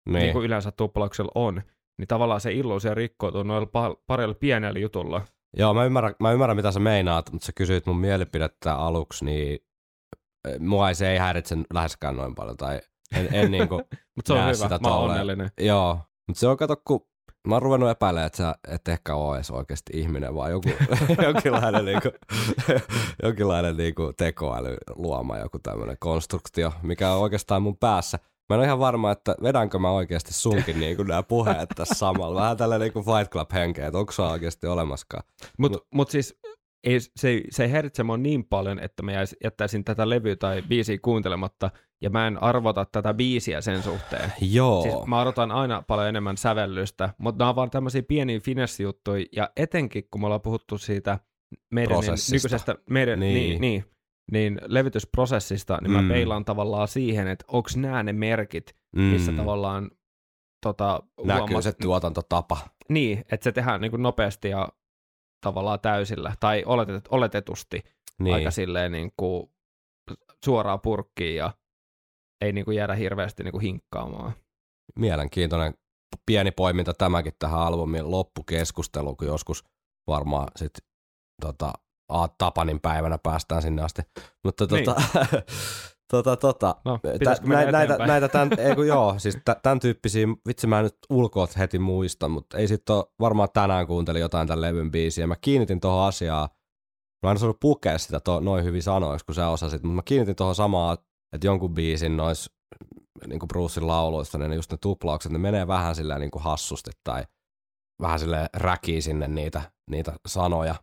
niin. niin kuin yleensä tuplauksella on, niin tavallaan se illuusio rikkoutuu noilla pa- parilla pienellä jutulla. Joo, mä ymmärrän, mä ymmärrän, mitä sä meinaat, mutta sä kysyit mun mielipidettä aluksi, niin eh, mua ei, se ei häiritse läheskään noin paljon, tai en, en niinku, Mutta se on hyvä, sitä mä onnellinen. joo, mutta se on, kato, kun mä oon ruvennut epäilemään, että sä et ehkä ole edes oikeasti ihminen, vaan joku, jonkinlainen, niinku, jonkinlainen niinku tekoäly luoma joku tämmöinen konstruktio, mikä on oikeastaan mun päässä. Mä en ole ihan varma, että vedänkö mä oikeasti sunkin niinku nämä puheet tässä samalla. Vähän tällä niinku Fight Club henkeä, että onko se oikeasti olemaskaan. Mutta mut siis ei, se, se ei häiritse mua niin paljon, että mä jäis, jättäisin tätä levyä tai biisiä kuuntelematta, ja mä en arvota tätä biisiä sen suhteen. Joo. Siis mä odotan aina paljon enemmän sävellystä, mutta nämä on vaan tämmöisiä pieniä finessijuttuja, ja etenkin kun me ollaan puhuttu siitä meidän Prosessista. nykyisestä meidän, Niin. niin. Niin, niin, niin levitysprosessista, niin mä Mm. peilaan tavallaan siihen, että onko nämä ne merkit, missä Mm. tavallaan tota, näkyy huomaat- se tuotantotapa. Niin, että se tehdään niin kuin nopeasti ja tavallaan täysillä, tai oletet, oletetusti Niin. niin. aika silleen niin kuin suoraan purkkiin ja ei niin kuin jäädä hirveästi niin kuin hinkkaamaan. Mielenkiintoinen pieni poiminta tämäkin tähän albumin loppukeskusteluun, kun joskus varmaan sitten tota, A. Tapanin päivänä päästään sinne asti. Mutta tota, tota, tota, No, tä, mennä näitä, näitä, tämän, ei kun joo, siis tä- tämän tyyppisiä, vitsi mä en nyt ulkoot heti muista, mutta ei sitten ole, varmaan tänään kuuntelin jotain tämän levyn biisiä. Mä kiinnitin tuohon asiaan, mä en osannut pukea sitä to, noin hyvin sanoiksi, kun sä osasit, mutta mä kiinnitin tuohon samaa, että jonkun biisin nois niin kuin Brucein lauluista, niin just ne tuplaukset, ne menee vähän silleen niin kuin hassusti tai vähän sille räkii sinne niitä, niitä sanoja.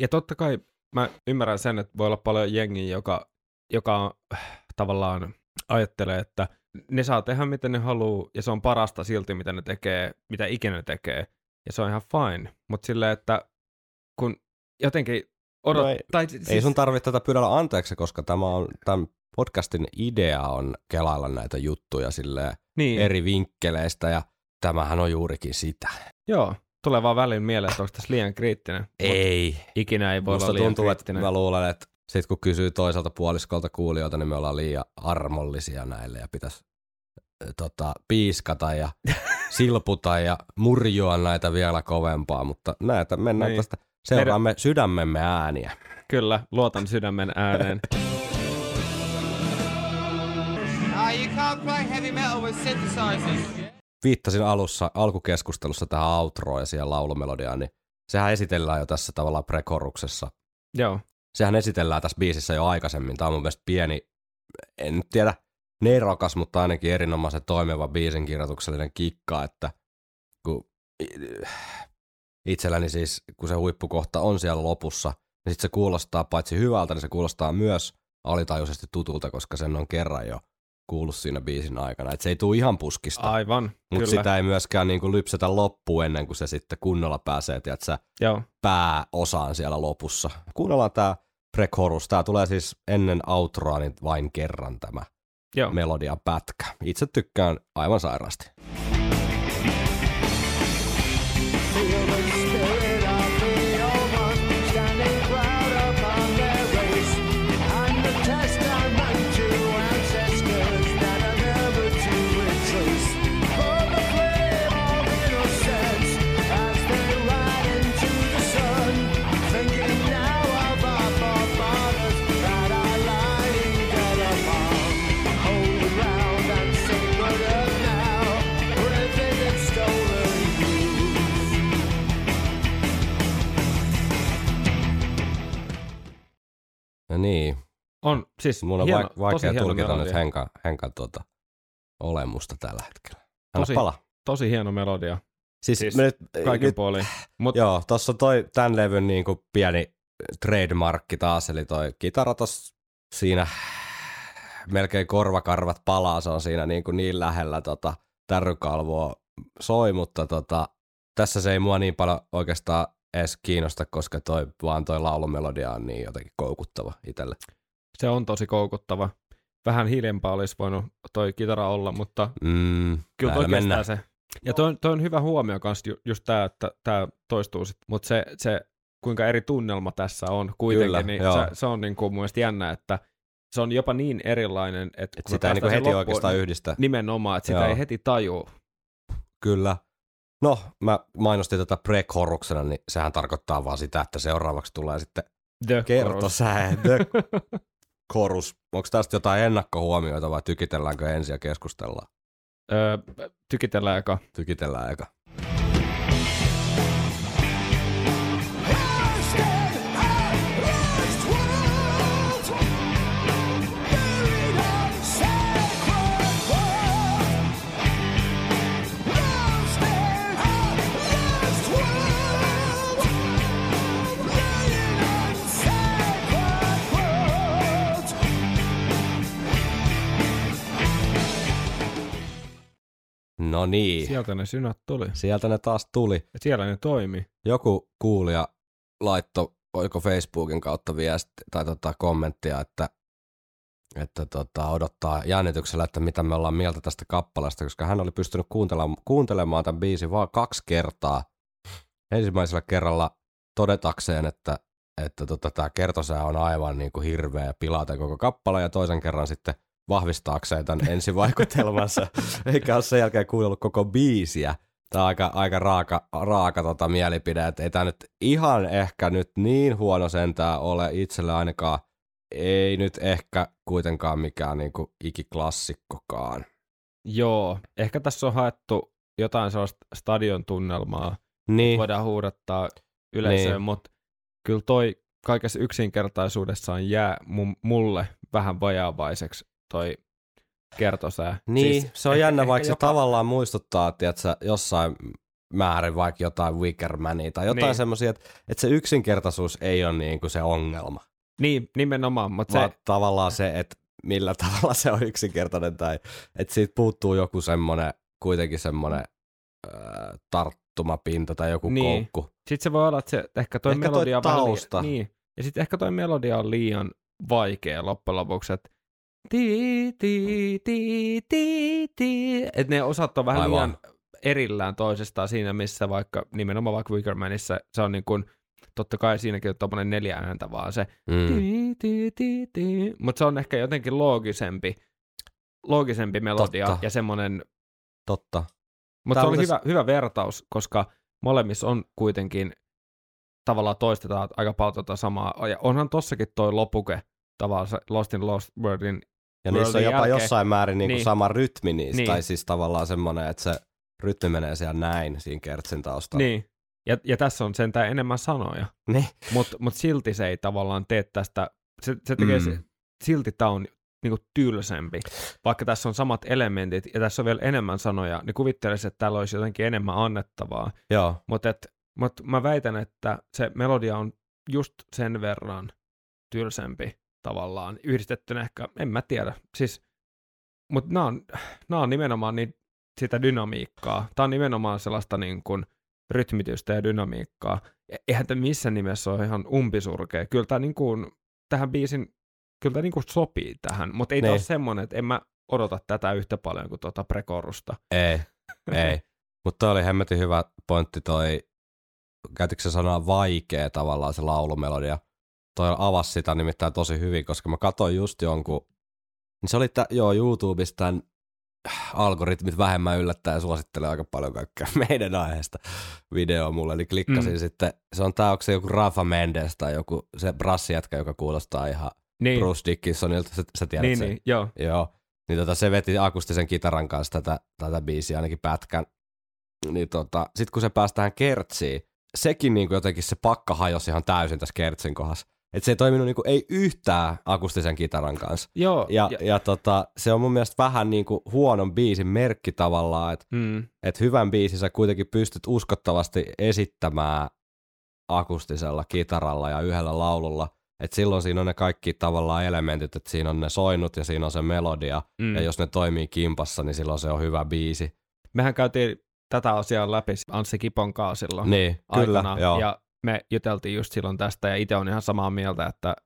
Ja totta kai mä ymmärrän sen, että voi olla paljon jengiä, joka, joka äh, tavallaan ajattelee, että ne saa tehdä miten ne haluaa, ja se on parasta silti, mitä ne tekee, mitä ikinä ne tekee, ja se on ihan fine. Mutta silleen, että kun jotenkin odot... No ei- tai, siis, Ei sun tarvitse tätä pyydellä anteeksi, koska tämä on, tämän podcastin idea on kelailla näitä juttuja silleen niin, eri vinkkeleistä ja tämähän on juurikin sitä. Joo, tulee vaan välin mieleen, että onko tässä liian kriittinen. Mut Ei. Ikinä ei voi Musta olla liian tuntuu, että kriittinen. mä luulen, että sit kun kysyy toiselta puoliskolta kuulijoilta, niin me ollaan liian armollisia näille ja pitäisi tota, piiskata ja silputa ja murjoa näitä vielä kovempaa, mutta näitä mennään Niin. tästä. Seuraamme sydämemme ääniä. Kyllä, luotan sydämen ääneen. Synthesizers. Viittasin alussa, alkukeskustelussa tähän outroon ja siihen laulumelodiaan, niin sehän esitellään jo tässä tavallaan prekoruksessa. Joo. Sehän esitellään tässä biisissä jo aikaisemmin. Tämä on mun mielestä pieni, en nyt tiedä, nerokas, mutta ainakin erinomaisen toimiva biisin kirjoituksellinen kikka, että kun itselläni siis, kun se huippukohta on siellä lopussa, niin sitten se kuulostaa paitsi hyvältä, niin se kuulostaa myös alitajuisesti tutulta, koska sen on kerran jo kuullut siinä biisin aikana. Et se ei tule ihan puskista, Aivan, mutta sitä ei myöskään niinku lypsetä loppuun ennen kuin se sitten kunnolla pääsee, tiedätkö, Joo. pääosaan siellä lopussa. Kuunnellaan tämä pre-chorus. Tämä tulee siis ennen outroa niin vain kerran tämä Joo. melodia pätkä. Itse tykkään aivan sairaasti. Niin, On siis mun on hieno, vaik- vaikea tosi hieno tulkita nyt. Henkan, Henkan tuota olemusta tällä hetkellä. Anna Tosi- pala. Tosi hieno melodia. Siis, siis nyt, Kaikin nyt, puolin. Mut Joo, tossa on toi tämän levyn niin kuin pieni trademarkki taas, eli toi kitara tossa siinä melkein korvakarvat palaa, se on siinä niin, kuin niin lähellä tota, tärrykalvoa soi, mutta tota, tässä se ei mua niin paljon oikeastaan edes kiinnosta, koska toi, vaan toi laulumelodia on niin jotenkin koukuttava itselle. se on tosi koukuttava. Vähän hiljempaa olisi voinut toi kitara olla, mutta Mm, kyllä toi mennään. se. Ja toi, toi on hyvä huomio kans ju, just tää, että tää toistuu sit. Mutta se, se, kuinka eri tunnelma tässä on kuitenkin, Kyllä, niin joo. se, se, on niinku mun mielestä jännä, että se on jopa niin erilainen, että Et sitä ei päästään heti siihen oikeastaan yhdistä. Nimenomaan, että sitä Joo. ei heti tajuu. Kyllä. No, mä mainostin tätä pre-choruksena, niin sehän tarkoittaa vaan sitä, että seuraavaksi tulee sitten The kertosää, the chorus. Onko tästä jotain ennakkohuomioita vai tykitelläänkö ensin ja keskustellaan? Öö, tykitellään eka. Tykitellään eka. No niin, Sieltä ne synät tuli. sieltä ne taas tuli. Ja siellä ne toimi. Joku kuulija laittoi, oiko Facebookin kautta viesti tai tota kommenttia, että, että tota, odottaa jännityksellä, että mitä me ollaan mieltä tästä kappaleesta, koska hän oli pystynyt kuuntelemaan, kuuntelemaan tämän biisin vaan kaksi kertaa. Ensimmäisellä kerralla todetakseen, että, että tota, tämä kertosää on aivan niin kuin hirveä ja pilaa tämän koko kappale, ja toisen kerran sitten vahvistaakseen tämän ensivaikutelmansa, eikä ole sen jälkeen kuunnellut koko biisiä. Tämä on aika, aika raaka, raaka tota mielipide, että ei tämä nyt ihan ehkä nyt niin huono sentään ole itselle ainakaan. Ei nyt ehkä kuitenkaan mikään niinku ikiklassikkokaan. Joo, ehkä tässä on haettu jotain sellaista stadion tunnelmaa. Niin, Voidaan huudattaa yleisöön, Niin. mutta kyllä toi kaikessa yksinkertaisuudessaan jää mun, mulle vähän vajaavaiseksi toi kertosää. niin Siis se on jännä, vaikka se jopa- tavallaan muistuttaa, tiedätkö, jossain määrin vaikka jotain Wickermania tai jotain Niin. niin. semmoisia, että, että se yksinkertaisuus ei ole niinku se ongelma, Niin, nimenomaan, mutta vaan se, tavallaan se, että millä tavalla se on yksinkertainen tai että siitä puuttuu joku semmoinen, kuitenkin semmoinen äh, tarttumapinta tai joku Niin. niin. koukku. sit se voi olla, että se, ehkä toi Ehkä toi melodia vähän tausta. Liian, niin, ja sitten ehkä toi melodia on liian vaikea loppujen lopuksi, että ti, ti, ti, ti, ti, että ne osat on vähän Aivan. liian erillään toisestaan siinä, missä vaikka nimenomaan vaikka Wickermanissa se on niin kuin, totta kai siinäkin on tuommoinen neljä ääntä vaan se, Mm. ti, ti, ti, ti, mutta se on ehkä jotenkin loogisempi, loogisempi melodia Totta. ja semmoinen Totta. mutta se on oli tässä- hyvä, hyvä vertaus, koska molemmissa on kuitenkin tavallaan toistetaan aika paljon tota samaa. Ja onhan tossakin toi lopuke tavallaan Lost in Lost Worldin. Ja niissä on jopa jälkeen- jossain määrin niinku Niin. sama rytmi niistä, Niin. tai siis tavallaan semmoinen, että se rytmi menee siellä näin siinä kertsin taustalla. Niin. Ja, ja tässä on sentään enemmän sanoja, Niin. mutta mut silti se ei tavallaan tee tästä, se, se tekee, Mm. mm. se, silti tämä on niinku tylsempi. Vaikka tässä on samat elementit ja tässä on vielä enemmän sanoja, niin kuvittelisi, että täällä olisi jotenkin enemmän annettavaa. Joo. Mutta mut mä väitän, että se melodia on just sen verran tylsempi tavallaan, yhdistettynä ehkä, en mä tiedä. Siis, mutta nämä on, nää on nimenomaan niin sitä dynamiikkaa. Tämä on nimenomaan sellaista niin kuin rytmitystä ja dynamiikkaa. E- Eihän tämä missään nimessä ole ihan umpisurkea. Kyllä tämä niin kuin, tähän biisin, kyllä tämä niin kuin sopii tähän, mutta ei tämä ole Niin. semmoinen, että en mä odota tätä yhtä paljon kuin tuota prekorusta. Ei, ei. Mutta toi oli hemmetin hyvä pointti toi, käytitkö se sanaa vaikea tavallaan se laulumelodia. Toi avasi sitä nimittäin tosi hyvin, koska mä katsoin just jonkun, niin se oli tä, joo YouTubesta tämän algoritmit vähemmän yllättää ja suosittelee aika paljon kaikkea meidän aiheesta video mulle, niin klikkasin Mm. sitten, se on tää, onko se joku Rafa Mendes tai joku se brassijätkä, joka kuulostaa ihan Niin, Bruce Dickinsonilta, sä, sä tiedät niin, sen. niin, joo. Joo, niin tota, se veti akustisen kitaran kanssa tätä, tätä biisiä ainakin pätkän. Niin tota, sit kun se pääsi tähän kertsiin, sekin niinku jotenkin se pakka hajosi ihan täysin tässä kertsin kohdassa. Et se ei toiminut niinku, ei yhtään akustisen kitaran kanssa. Joo, Ja, ja, ja tota, se on mun mielestä vähän niinku huonon biisin merkki tavallaan, että mm, et hyvän biisin sä kuitenkin pystyt uskottavasti esittämään akustisella kitaralla ja yhdellä laululla. Et silloin siinä on ne kaikki tavallaan elementit, että siinä on ne soinut ja siinä on se melodia. mm. Ja jos ne toimii kimpassa, niin silloin se on hyvä biisi. Mehän käytiin tätä asiaa läpi Anssi Kipon kanssa silloin Niin, kyllä, joo. ja me juteltiin just silloin tästä, ja itse on ihan samaa mieltä, että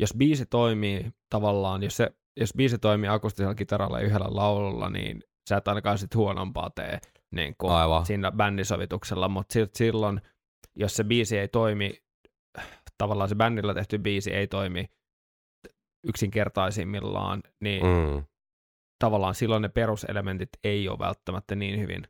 jos biisi toimii tavallaan, jos, se, jos biisi toimii akustisella kitaralla ja yhdellä laululla, niin sä et ainakaan sit huonompaa tee niin kuin Aivan. siinä bändisovituksella, mutta silloin, jos se biisi ei toimi, tavallaan se bändillä tehty biisi ei toimi yksinkertaisimmillaan, niin Mm, tavallaan silloin ne peruselementit ei ole välttämättä niin hyvin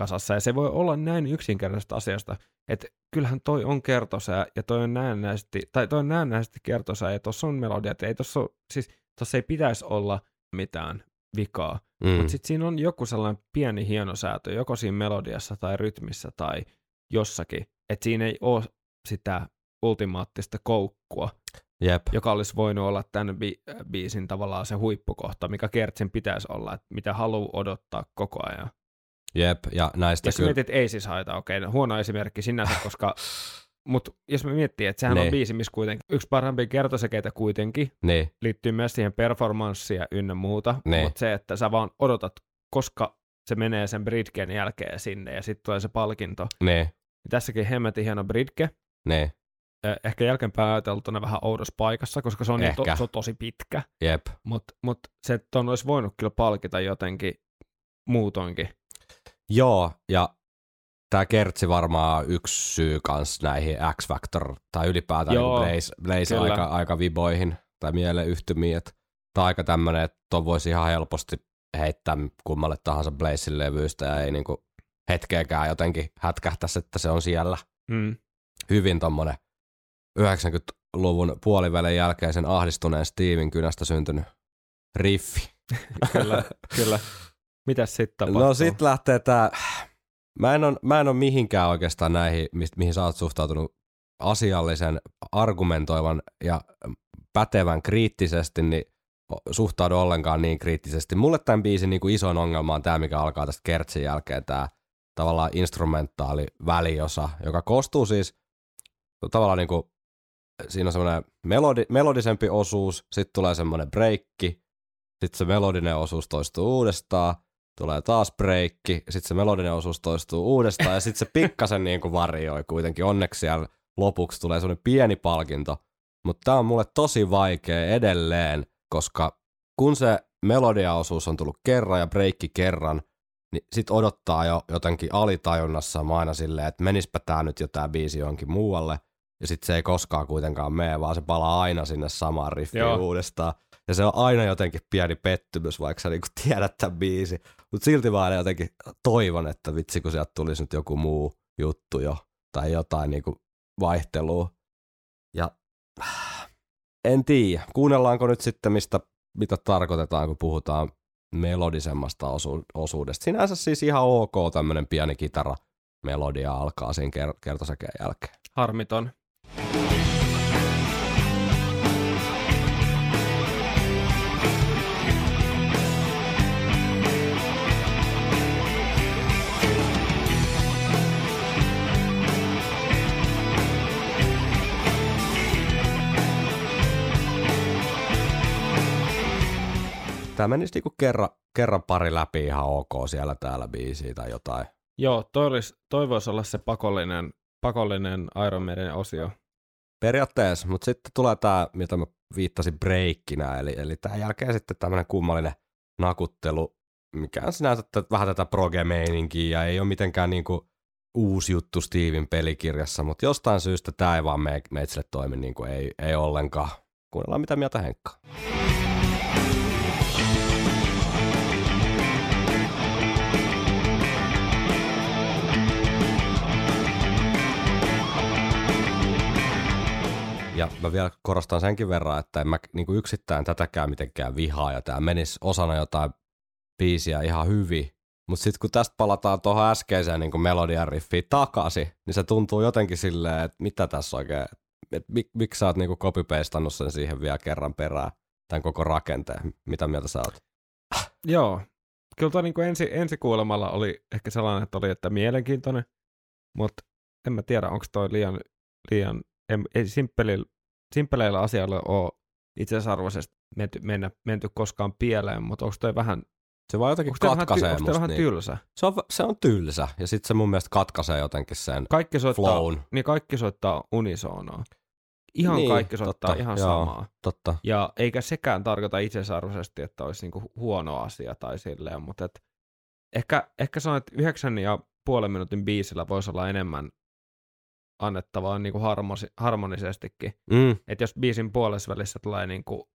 kasassa. Ja se voi olla näin yksinkertaisesta asiasta, että kyllähän toi on kertosää ja toi on näennäisesti, tai toi on näennäisesti kertosää ja tuossa on melodiat. Ei tossa, ole, siis tossa ei pitäisi olla mitään vikaa, mm, mutta sitten siinä on joku sellainen pieni hienosäätö, joko siinä melodiassa tai rytmissä tai jossakin, että siinä ei ole sitä ultimaattista koukkua, jep, joka olisi voinut olla tämän bi- biisin tavallaan se huippukohta, mikä Kertsin pitäisi olla, että mitä haluaa odottaa koko ajan. Jep. Ja näistä Jos kyllä, mietit, ei siis haita, okei, no, huono esimerkki sinänsä, koska, mutta jos me miettii, että sehän Ne. on biisi, missä kuitenkin yksi parhaimpia kertosäkeitä kuitenkin niin, liittyy myös siihen performanssiin ja ynnä muuta, Ne. mutta se, että sä vaan odotat, koska se menee sen bridgen jälkeen sinne ja sitten tulee se palkinto. niin, Niin tässäkin hemmetin hieno bridge, niin, Eh, ehkä jälkeenpäin ajateltuna vähän oudossa paikassa, koska se on, niin to, se on tosi pitkä. jep. Mutta mut se, että ton olisi voinut kyllä palkita jotenkin muutoinkin. Joo, ja tämä kertsi varmaan yksi syy kans näihin X-Factor tai ylipäätään Joo, niin Blaze, Blaze kyllä. aika, aika viboihin tai mieleyhtymiin, että tämä aika tämmöinen, että ton voisi ihan helposti heittää kummalle tahansa Blazein levyistä ja ei niinku hetkeäkään jotenkin hätkähtäisi, että se on siellä Mm. hyvin tommonen 90-luvun puolivälin jälkeisen ahdistuneen Steven kynästä syntynyt riffi. Kyllä, kyllä. Mitäs sitten tapahtuu? No sit lähtee tää, mä en, on, mä en ole mihinkään oikeastaan näihin, mihin sä oot suhtautunut asiallisen, argumentoivan ja pätevän kriittisesti, niin suhtaudu ollenkaan niin kriittisesti. Mulle tämän biisin niin kuin isoin ongelma on tämä, mikä alkaa tästä kertsin jälkeen, tämä tavallaan instrumentaali väliosa, joka koostuu siis tavallaan niin kuin, siinä on semmoinen melodi, melodisempi osuus, sitten tulee semmoinen breikki, sitten se melodinen osuus toistuu uudestaan, tulee taas breikki, sitten se melodinen osuus toistuu uudestaan ja sitten se pikkasen niin kuin varioi kuitenkin. Onneksi siellä lopuksi tulee semmoinen pieni palkinto, mutta tämä on mulle tosi vaikea edelleen, koska kun se melodiaosuus on tullut kerran ja breikki kerran, niin sit odottaa jo jotenkin alitajunnassa aina silleen, että menispä tää nyt jo tää biisi johonkin muualle, ja sit se ei koskaan kuitenkaan mene, vaan se palaa aina sinne samaan riffiin Joo. uudestaan. Ja se on aina jotenkin pieni pettymys, vaikka sä niinku tiedät tämän biisi. Mutta silti vaan jotenkin toivon, että vitsi kun sieltä tulisi nyt joku muu juttu jo, tai jotain niinku vaihtelua. Ja en tiedä, kuunnellaanko nyt sitten mistä, mitä tarkoitetaan, kun puhutaan melodisemmasta osu- osuudesta. Sinänsä siis ihan ok tämmönen pieni kitara melodia alkaa ker- kertosäkeen jälkeen. Harmiton. Tämä menisi niinku kerran, kerran pari läpi ihan ok siellä täällä biisiä tai jotain. Joo, toi, olisi, toi voisi olla se pakollinen, pakollinen Iron Maiden osio. Periaatteessa, mutta sitten tulee tämä, mitä mä viittasin breikkinä, eli, eli tämän jälkeen sitten tämmöinen kummallinen nakuttelu, mikä on sinänsä t- vähän tätä proge-meininkiä ja ei ole mitenkään niinku uusi juttu Steven pelikirjassa, mutta jostain syystä tämä ei vaan me, meitsille toimi niin kuin ei, ei ollenkaan. Kuunnellaan mitä mieltä Henkka. Ja mä vielä korostan senkin verran, että en mä niin yksittäin tätäkään mitenkään vihaa, ja tämä menisi osana jotain biisiä ihan hyvin. Mutta sitten kun tästä palataan tuohon äskeiseen niin melodian riffiin takaisin, niin se tuntuu jotenkin silleen, että mitä tässä oikein, että mik, miksi sä oot niin copy-pastannut sen siihen vielä kerran perään, tämän koko rakenteen. Mitä mieltä sä oot? Joo. Kyllä toi niin ensi, ensi kuulemalla oli ehkä sellainen, että oli, että mielenkiintoinen, mutta en mä tiedä, onko toi liian, liian em, ei simppelillä, simppeleillä asioilla ole itseisarvoisesti menty, mennä, menty koskaan pieleen, mutta onko toi vähän, Se vaan jotenkin onko toi vähän, ty, katkaisee vähän niin. tylsä? Se on, se on tylsä, ja sitten se mun mielestä katkaisee jotenkin sen Kaikki soittaa, flown. niin kaikki soittaa unisonaa. Ihan Niin, kaikki soittaa totta, ihan joo. samaa. Totta. Ja eikä sekään tarkoita itseisarvoisesti, että olisi niinku huono asia tai silleen, mutta et ehkä, ehkä sanoin, että yhdeksän ja puolen minuutin biisillä voisi olla enemmän annettavaa niinku harmosi, harmonisestikin. Mm, Että jos biisin puolessa välissä tulee niinku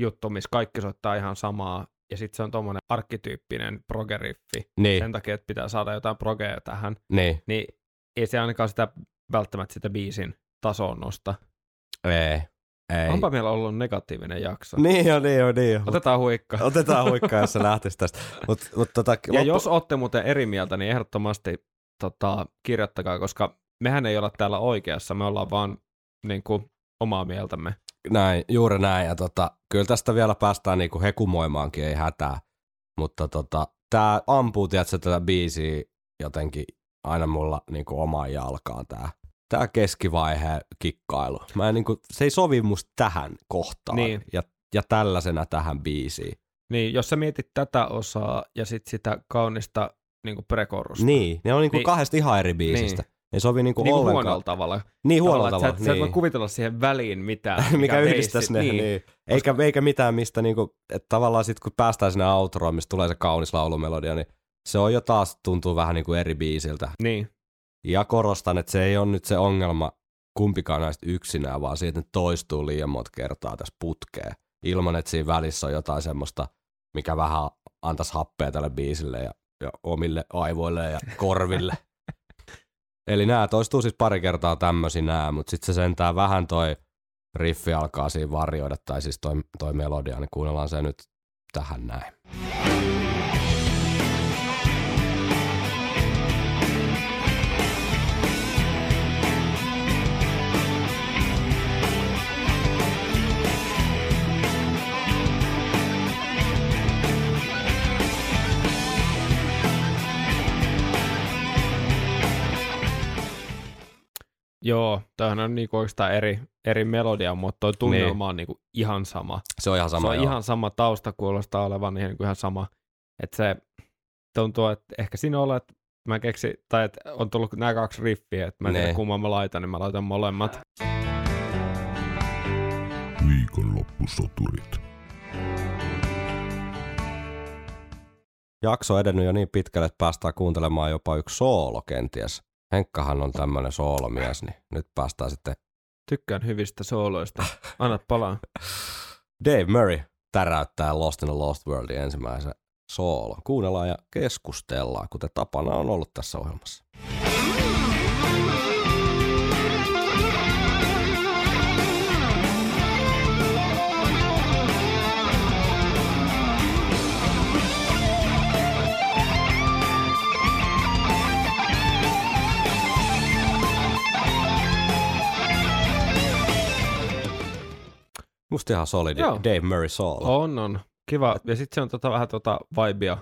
juttu, missä kaikki soittaa ihan samaa, ja sitten se on tuommoinen arkkityyppinen progeriffi, niin, sen takia, että pitää saada jotain progea tähän, niin, niin ei se ainakaan sitä välttämättä sitä biisin tasoon nosta. Ei, ei. Onpa meillä ollut negatiivinen jakso. Niin on, niin on, niin on. Otetaan huikka. Otetaan huikkaa, jos se lähtisi tästä. Mut, mut tota, Ja jos olette muuten eri mieltä, niin ehdottomasti tota, kirjoittakaa, koska mehän ei olla täällä oikeassa, me ollaan vaan niin kuin, omaa mieltämme. Näin, juuri näin. Ja tota, kyllä tästä vielä päästään niinku hekumoimaankin, ei hätää. Mutta tota, tää ampuu, tiedätkö, tätä biisiä jotenkin aina mulla niinku omaan jalkaan tää. Tää keskivaiheen kikkailu. Mä en, niinku, se ei sovi musta tähän kohtaan. Niin. Ja, ja tällaisena tähän biisiin. Niin, jos sä mietit tätä osaa ja sitten sitä kaunista niin kuin prekorusta. Niin, ne on niinku Niin. kahdesta ihan eri biisistä. Niin. Ei sovi niinku niin kuin ollenkaan. huonolla tavalla. Niin huonolla tavalla. että Sä, et- sä et voi niin. kuvitella siihen väliin mitään. mikä veisi- yhdistäisi ne, niin. niin. Eikä, eikä mitään mistä, niinku, että tavallaan sitten kun päästään sinne outroon, mistä tulee se kaunis laulumelodia, niin se on jo taas tuntuu vähän niin kuin eri biisiltä. Niin, Ja korostan, että se ei ole nyt se ongelma kumpikaan näistä yksinään, vaan siitä, ne toistuu liian monta kertaa tässä putkeen, ilman että siinä välissä on jotain semmoista, mikä vähän antaisi happea tälle biisille ja, ja omille aivoille ja korville. Eli nämä toistuu siis pari kertaa tämmöisinä, mutta sitten se sentään vähän toi riffi alkaa siinä varjoida, tai siis toi, toi melodia, niin kuunnellaan se nyt tähän näin. Joo, tämähän on niinku oikeastaan eri, eri melodia, mutta toi tunnelma on niinku ihan sama. Se on ihan sama. se on joo. ihan sama, tausta kuulostaa olevan ihan, ihan sama. Että se tuntuu, että ehkä siinä on, että mä keksin, tai että on tullut nämä kaksi riffiä, että mä en tiedä Ne. kumman mä laitan, niin mä laitan molemmat. Viikonloppusoturit. jakso on edennyt jo niin pitkälle, että päästään kuuntelemaan jopa yksi soolo kenties. Henkkahan on tämmöinen soolomies, niin nyt päästään sitten Tykkään hyvistä sooloista. Anna palaa. Dave Murray täräyttää Lost in a Lost Worldin ensimmäisen soolon. Kuunnellaan ja keskustellaan, kuten tapana on ollut tässä ohjelmassa. Musta ihan solidi Joo. Dave Murray solo. On, on. Kiva. Ja sitten se on tota, vähän tota vibea,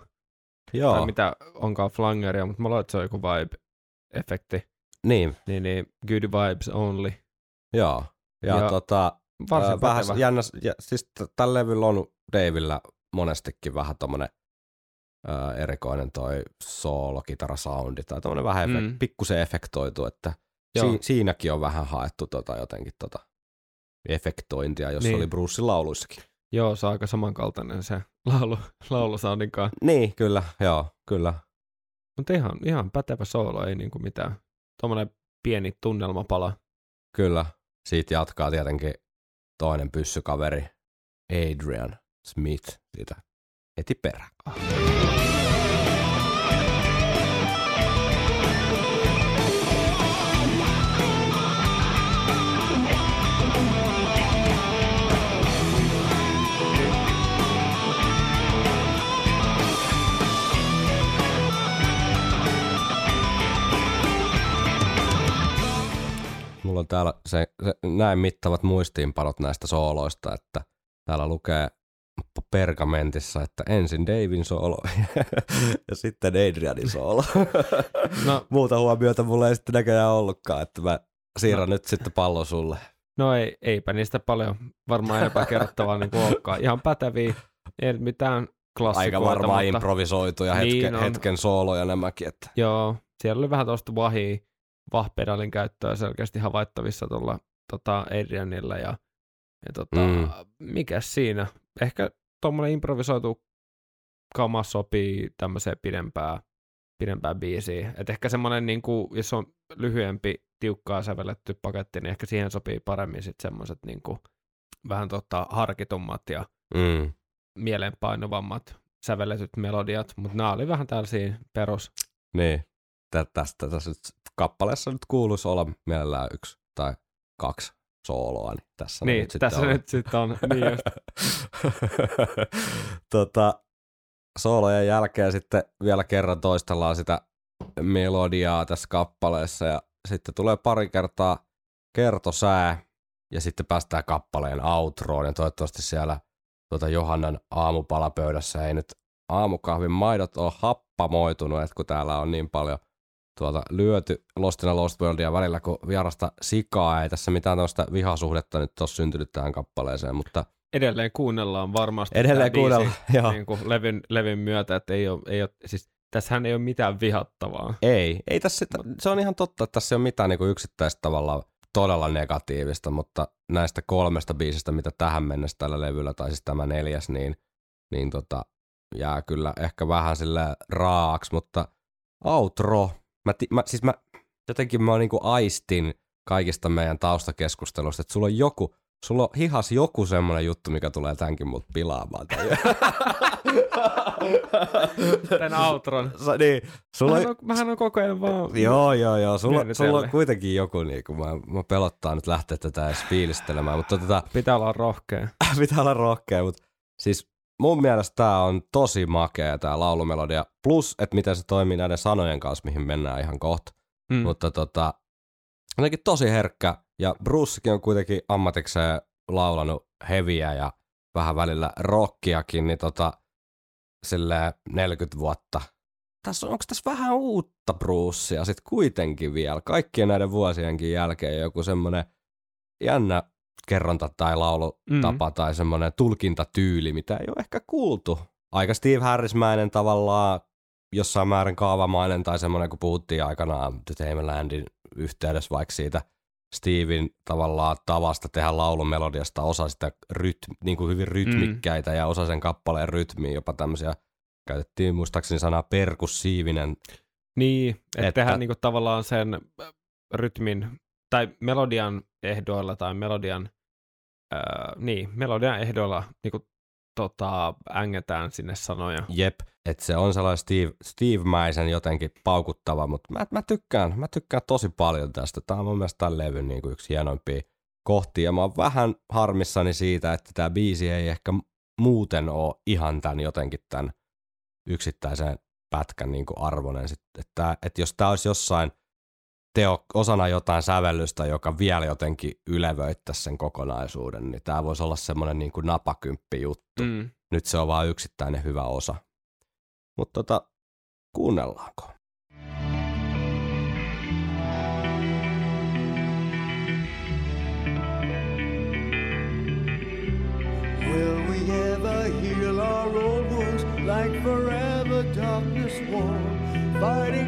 Joo, tai mitä onkaan flangeria, mutta mä luulen, että se on joku vibe-efekti. niin, Niin, niin, good vibes only. joo. Ja, Ja tota, Varsin ää, vähän jännä, ja, siis tällä levyllä on Davilla monestikin vähän tommonen ää, erikoinen toi soolokitara-soundi tai tommonen vähän efek- Mm. pikkusen efektoitu, että si- siinäkin on vähän haettu tota jotenkin tota efektointia, jos Niin. oli Brucein lauluissakin. Joo, se on aika samankaltainen se laulu, laulusoundinkaan. Niin, kyllä, joo, kyllä. Mutta ihan, ihan pätevä soolo, ei niinku mitään. Tuommoinen pieni tunnelmapala. Kyllä. Siitä jatkaa tietenkin toinen pyssykaveri, Adrian Smith, siitä heti perään. Mulla on täällä se, se, näin mittavat muistiinpanot näistä sooloista, että täällä lukee pergamentissa, että ensin Davin soolo ja sitten Adrianin soolo. No, Muuta huomiota mulla ei sitten näköjään ollutkaan, että mä siirrän no. nyt sitten pallon sulle. no ei, eipä niistä paljon varmaan enempää kerrottavaa niin olekaan. Ihan päteviä, ei mitään klassikoita. Aika varmaan mutta, improvisoituja Niin hetken, on. hetken sooloja nämäkin, että Joo, siellä oli vähän tuosta vahia, vahpedalin käyttöä selkeästi havaittavissa tuolla tota Adrianilla ja, ja tota, Mm. mikäs siinä? Ehkä tuommoinen improvisoitu kama sopii tämmöiseen pidempään, pidempään biisiin. Et ehkä semmoinen, niin kuin, jos on lyhyempi, tiukkaa sävelletty paketti, niin ehkä siihen sopii paremmin sitten semmoiset niin kuin, vähän tota, harkitummat ja mm, mieleenpainuvammat sävelletyt melodiat, mutta nämä oli vähän tällaisia perus. niin. Tä- Tästä tässä nyt kappaleessa nyt kuuluisi olla mielellään yksi tai kaksi sooloa, niin tässä Niin, nyt sitten tässä on. nyt sitten on. Niin just. tota, soolojen jälkeen sitten vielä kerran toistellaan sitä melodiaa tässä kappaleessa ja sitten tulee pari kertaa kertosää ja sitten päästään kappaleen outroon ja toivottavasti siellä tuota Johannan aamupalapöydässä ei nyt aamukahvin maidot ole happamoitunut, että kun täällä on niin paljon tuolta lyöty Lost in a Lost Worldia välillä, kun vierasta sikaa ei tässä mitään tämmöistä vihasuhdetta nyt ole syntynyt tähän kappaleeseen, mutta Edelleen kuunnellaan varmasti. edelleen kuunnellaan, joo. Niin kuin levyn, levyn myötä, että ei ole, ei ole, siis tässähän ei ole mitään vihattavaa. Ei, ei tässä, se on ihan totta, että tässä ei ole mitään niin yksittäistä tavalla todella negatiivista, mutta näistä kolmesta biisistä, mitä tähän mennessä tällä levyllä, tai siis tämä neljäs, niin, niin tota, jää kyllä ehkä vähän sille raaksi, mutta outro, mä, mä, siis mä jotenkin mä niinku aistin kaikista meidän taustakeskustelusta, että sulla on joku, sulla on hihas joku semmoinen juttu, mikä tulee tämänkin mut pilaamaan. Tän outron. Sa- niin, sulla Mähän on, mähän on koko ajan vaan... Joo, joo, joo. Sulla, sulla on kuitenkin joku, niin kuin mä, mä pelottaa nyt lähteä tätä edes fiilistelemään, mutta tota, Pitää olla rohkea. pitää olla rohkea, mutta siis mun mielestä tää on tosi makea tää laulumelodia, plus että miten se toimii näiden sanojen kanssa, mihin mennään ihan kohta, Mm. mutta tota, jotenkin tosi herkkä, ja Brucekin on kuitenkin ammatikseen laulanut heviä ja vähän välillä rockiakin, niin tota, silleen 40 vuotta. Tässä on, onko tässä vähän uutta Brucea sitten kuitenkin vielä, kaikkien näiden vuosienkin jälkeen joku semmoinen jännä kerronta tai laulutapa mm. tai semmoinen tulkintatyyli, mitä ei ole ehkä kuultu. Aika Steve Harrismäinen tavallaan, jossain määrin kaavamainen tai semmoinen, kun puhuttiin aikanaan The Tamerlandin yhteydessä vaikka siitä Steven tavallaan tavasta tehdä laulumelodiasta osa sitä ryt, niin kuin hyvin rytmikkäitä mm. ja osa sen kappaleen rytmiä, jopa tämmöisiä, käytettiin muistaakseni sanaa perkussiivinen. Niin, että Että- et tehdään niinku tavallaan sen äh, rytmin tai melodian ehdoilla tai melodian, äh, niin, melodian ehdoilla niinku tota, ängetään sinne sanoja. Jep, että se on sellainen Steve, Steve-mäisen jotenkin paukuttava, mutta mä, mä, tykkään, mä tykkään tosi paljon tästä. Tämä on mun mielestä tämän levyn niin kuin yksi hienoimpia kohtia, ja mä oon vähän harmissani siitä, että tämä biisi ei ehkä muuten ole ihan tämän jotenkin tämän yksittäisen pätkän niin kuin arvoinen. Että, että jos tämä olisi jossain teo, osana jotain sävellystä, joka vielä jotenkin ylevöittäisi sen kokonaisuuden, niin tämä voisi olla semmoinen niin kuin napakymppi juttu. Mm. Nyt se on vaan yksittäinen hyvä osa. Mutta tota, kuunnellaanko? Will we ever heal our old wounds like forever darkness won't? Fighting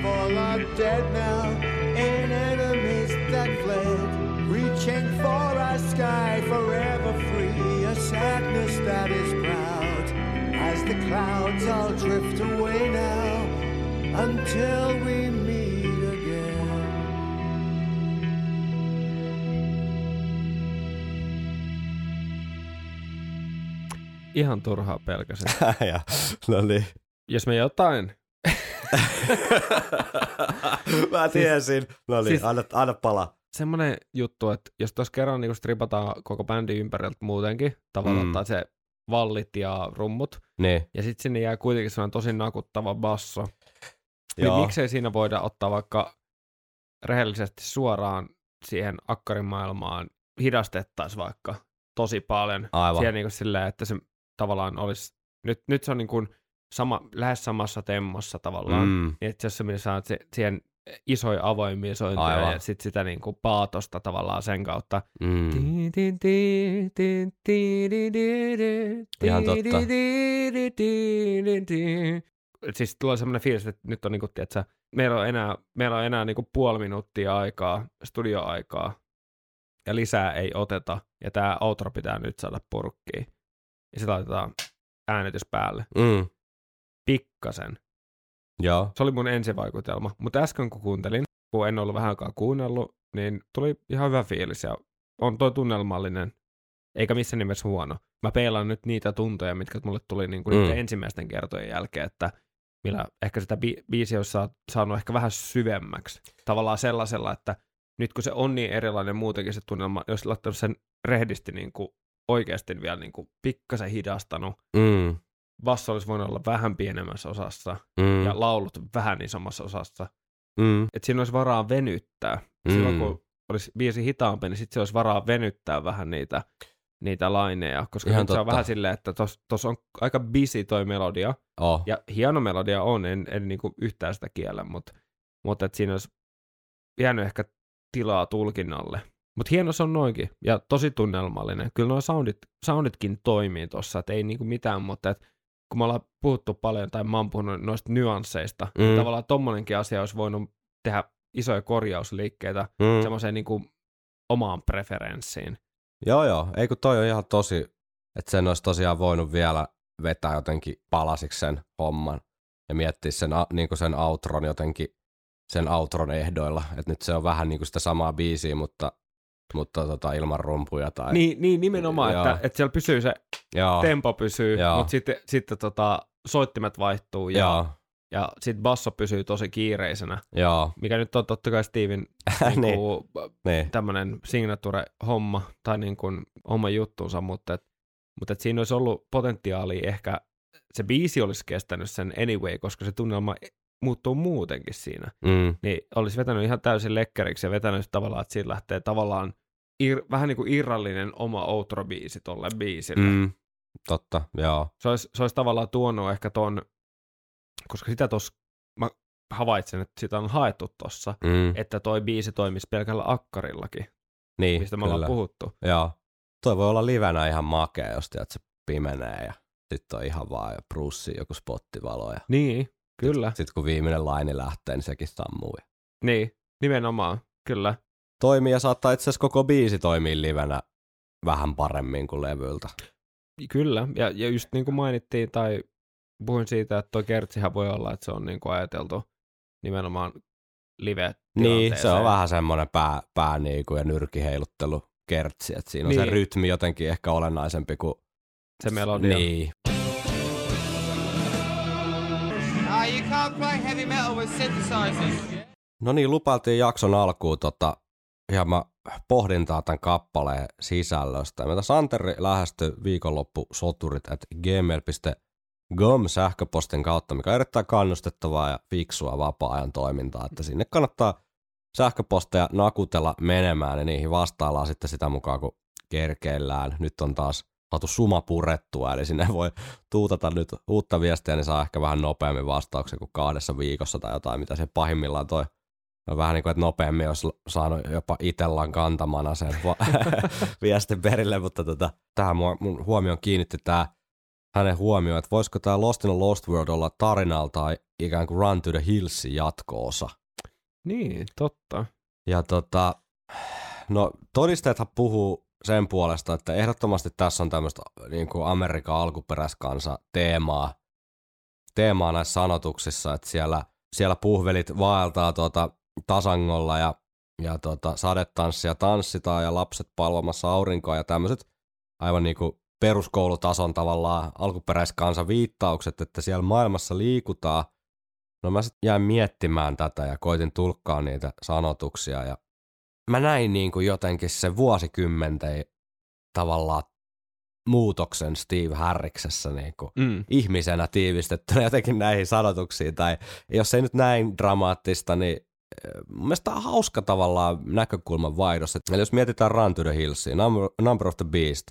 names of all our dead now, and enemies that fled. Reaching for our sky, forever free, a sadness that is proud. As the clouds all drift away now, until we meet again. Ihan turhaa pelkäsin. ja, no niin. Jos me jotain, Mä tiesin. No niin, siis- anna, anna palaa. semmoinen juttu, että jos tuossa kerran niin stripataan koko bändi ympäriltä muutenkin, tavallaan Mm. se vallit ja rummut, Niin, ja sitten sinne jää kuitenkin sellainen tosi nakuttava basso, niin joo. miksei siinä voida ottaa vaikka rehellisesti suoraan siihen akkarimaailmaan hidastettaisiin vaikka tosi paljon. Aivan. Siellä niin kuin silleen, että se tavallaan olisi, nyt, nyt se on niin kuin sama, lähes samassa temmossa tavallaan, Mm, niin että jos sä saat se, siihen isoja avoimia sointuja ja sitten sitä niin kuin paatosta tavallaan sen kautta. mm. Ihan totta. Siis tulee semmoinen fiilis, että nyt on niinku, tiedätkö, meillä on enää, meillä on enää niinku puoli minuuttia aikaa, studioaikaa, ja lisää ei oteta, ja tämä outro pitää nyt saada purkkiin. Ja sitten laitetaan äänitys päälle. Mm. Pikkasen. Joo. Se oli mun ensivaikutelma. Mutta äsken kun kuuntelin, kun en ollut vähän aikaa kuunnellut, niin tuli ihan hyvä fiilis ja on toi tunnelmallinen, eikä missään nimessä huono. Mä peilaan nyt niitä tuntoja, mitkä mulle tuli niin kuin Mm. ensimmäisten kertojen jälkeen, että millä ehkä sitä bi- biisiä olisi saa- saanut ehkä vähän syvemmäksi. Tavallaan sellaisella, että nyt kun se on niin erilainen muutenkin se tunnelma, jos laittanut sen rehdisti niin kuin oikeasti vielä niin kuin pikkasen hidastanut, Mm. Basso olisi voinut olla vähän pienemmässä osassa Mm. ja laulut vähän isommassa osassa. Mm. Että siinä olisi varaa venyttää. Mm. Silloin kun olisi biisi hitaampi, niin sitten se olisi varaa venyttää vähän niitä, niitä laineja. Koska Ihan se on vähän silleen, että tuossa on aika busy toi melodia. Oh. Ja hieno melodia on, en, en niinku yhtään sitä kiellä, mutta mut et siinä olisi jäänyt ehkä tilaa tulkinnalle. Mutta hieno se on noinkin, ja tosi tunnelmallinen. Kyllä nuo soundit, sounditkin toimii tuossa, että ei niinku mitään, mutta et, kun me ollaan puhuttu paljon, tai mä oon puhunut noista nyansseista, mm. Mm. niin tavallaan tommonenkin asia olisi voinut tehdä isoja korjausliikkeitä Mm. semmoiseen niinku omaan preferenssiin. Joo, joo. Ei kun toi on ihan tosi, että sen olisi tosiaan voinut vielä vetää jotenkin palasiksi sen homman ja miettiä sen, niin sen outron jotenkin sen outron ehdoilla. Että nyt se on vähän niin kuin sitä samaa biisiä, mutta, mutta tota, ilman rumpuja tai... Niin, niin nimenomaan, Joo. että, että siellä pysyy se Joo, tempo pysyy, Joo. mutta sitten, sitten tota, soittimet vaihtuu ja, joo, ja sitten basso pysyy tosi kiireisenä, joo, mikä nyt on totta kai Steven niin, niinku, niin. tämmöinen signature-homma tai niinku oma juttunsa, mutta, et, mutta et siinä olisi ollut potentiaalia ehkä, se biisi olisi kestänyt sen anyway, koska se tunnelma muuttuu muutenkin siinä, Mm, niin olisi vetänyt ihan täysin lekkeriksi ja vetänyt tavallaan, että siitä lähtee tavallaan ir, vähän niin kuin irrallinen oma outro-biisi tolle biisille. mm, totta, joo. se olisi, se olisi tavallaan tuonut ehkä ton, koska sitä tos, mä havaitsen, että sitä on haettu tossa, Mm, että toi biisi toimisi pelkällä akkarillakin, niin, mistä me kyllä. ollaan puhuttu. Joo. Toi voi olla livenä ihan makea, jos tiedät, se pimenee ja sitten on ihan vaan ja Bruce joku spottivalo ja Niin, kyllä. sitten kun viimeinen laini lähtee, niin sekin sammuu. Niin, nimenomaan, kyllä. Toimii ja saattaa itse asiassa koko biisi toimii livenä vähän paremmin kuin levyltä. Kyllä, ja, ja just niin kuin mainittiin, tai puhuin siitä, että toi kertsihän voi olla, että se on niin kuin ajateltu nimenomaan live Niin, se on vähän semmoinen pää, pää niinku ja nyrkiheiluttelu kertsi, että siinä on se Niin. rytmi jotenkin ehkä olennaisempi kuin... se melodia. Niin. No niin, lupailtiin jakson alkuun tota, hieman pohdintaa tämän kappaleen sisällöstä. Meitä Santeri lähestyi viikonloppusoturit at gmail.com sähköpostin kautta, mikä on erittäin kannustettavaa ja fiksua vapaa-ajan toimintaa, että sinne kannattaa sähköposteja nakutella menemään ja niihin vastaillaan sitten sitä mukaan, kun kerkeillään. Nyt on taas saatu suma purettua, eli sinne voi tuutata nyt uutta viestiä, niin saa ehkä vähän nopeammin vastauksen kuin kahdessa viikossa tai jotain, mitä se pahimmillaan toi on vähän niin kuin, että nopeammin olisi saanut jopa itellan kantamana sen viestin perille, mutta tota, tähän mua- mun huomioon kiinnitti tämä hänen huomioon, että voisiko tämä Lost in a Lost World olla tarinalta ikään kuin Run to the Hillsin jatko-osa. Niin, totta. Ja tota, no todisteethan puhuu sen puolesta, että ehdottomasti tässä on tämmöistä niin kuin Amerikan alkuperäiskansa teemaa, teemaa näissä sanotuksissa, että siellä, siellä puhvelit vaeltaa tuota tasangolla ja, ja tota, sadetanssia tanssitaan ja lapset palvomassa aurinkoa ja tämmöiset aivan niin kuin peruskoulutason tavallaan alkuperäiskansa viittaukset, että siellä maailmassa liikutaan. No mä sitten jäin miettimään tätä ja koitin tulkkaa niitä sanotuksia ja mä näin niin kuin jotenkin se vuosikymmenten tavallaan muutoksen Steve Harriksessa niin kuin Mm. ihmisenä tiivistettynä jotenkin näihin sanotuksiin, tai jos ei nyt näin dramaattista, niin mun mielestä tää on hauska tavallaan näkökulman vaihdos. Eli jos mietitään Run to the Hillsia, Number, of the Beast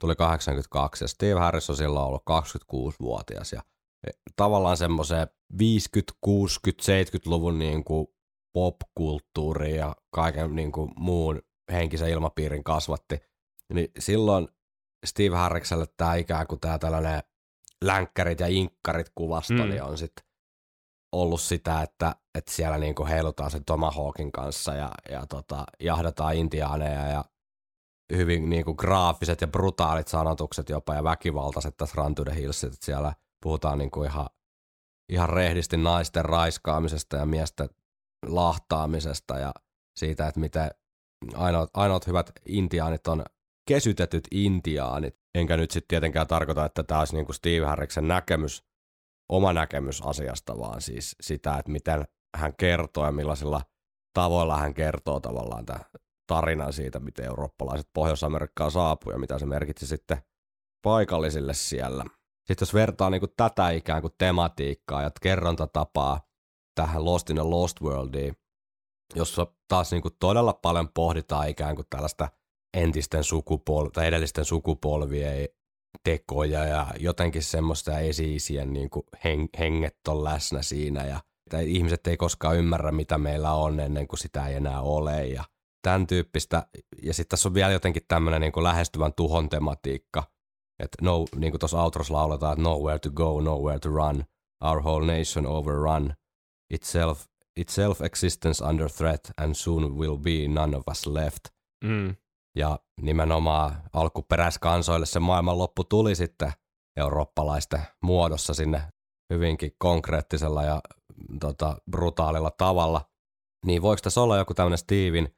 tuli 82 ja Steve Harris on silloin ollut 26-vuotias ja eh, tavallaan semmoiseen 50, 60, 70-luvun niin kuin popkulttuuri ja kaiken niin kuin muun henkisen ilmapiirin kasvatti, niin silloin Steve Harrikselle tämä ikään kuin tämä tällainen länkkärit ja inkkarit kuvasto Mm. mm. niin on sitten ollut sitä, että, että siellä niinku heilutaan sen Tomahawkin kanssa ja, ja tota, jahdataan intiaaneja ja hyvin niinku graafiset ja brutaalit sanotukset jopa ja väkivaltaiset tässä Run Hillsit, että siellä puhutaan niinku ihan, ihan rehdisti naisten raiskaamisesta ja miesten lahtaamisesta ja siitä, että miten ainoat, ainoat hyvät intiaanit on kesytetyt intiaanit. Enkä nyt sitten tietenkään tarkoita, että tämä olisi niinku Steve Harriksen näkemys, oma näkemys asiasta, vaan siis sitä, että miten hän kertoo ja millaisilla tavoilla hän kertoo tavallaan tämä tarinan siitä, miten eurooppalaiset Pohjois-Amerikkaan saapuu ja mitä se merkitsi sitten paikallisille siellä. Sitten jos vertaa niinku tätä ikään kuin tematiikkaa ja kerrontatapaa tähän Lost in a Lost Worldiin, jossa taas niinku todella paljon pohditaan ikään kuin tällaista entisten sukupol- tai edellisten sukupolvien tekoja ja jotenkin semmoista esi-isien niin heng- henget on läsnä siinä ja että ihmiset ei koskaan ymmärrä, mitä meillä on ennen kuin sitä ei enää ole ja tämän tyyppistä. Ja sitten tässä on vielä jotenkin tämmöinen niin lähestyvän tuhon tematiikka, että no, niin kuin tuossa outros lauletaan, että nowhere to go, nowhere to run, our whole nation overrun, itself, itself existence under threat and soon will be none of us left. Mm. Ja nimenomaan alkuperäiskansoille se maailmanloppu tuli sitten eurooppalaisten muodossa sinne hyvinkin konkreettisella ja tota, brutaalilla tavalla. Niin voiko tässä olla joku tämmöinen Steven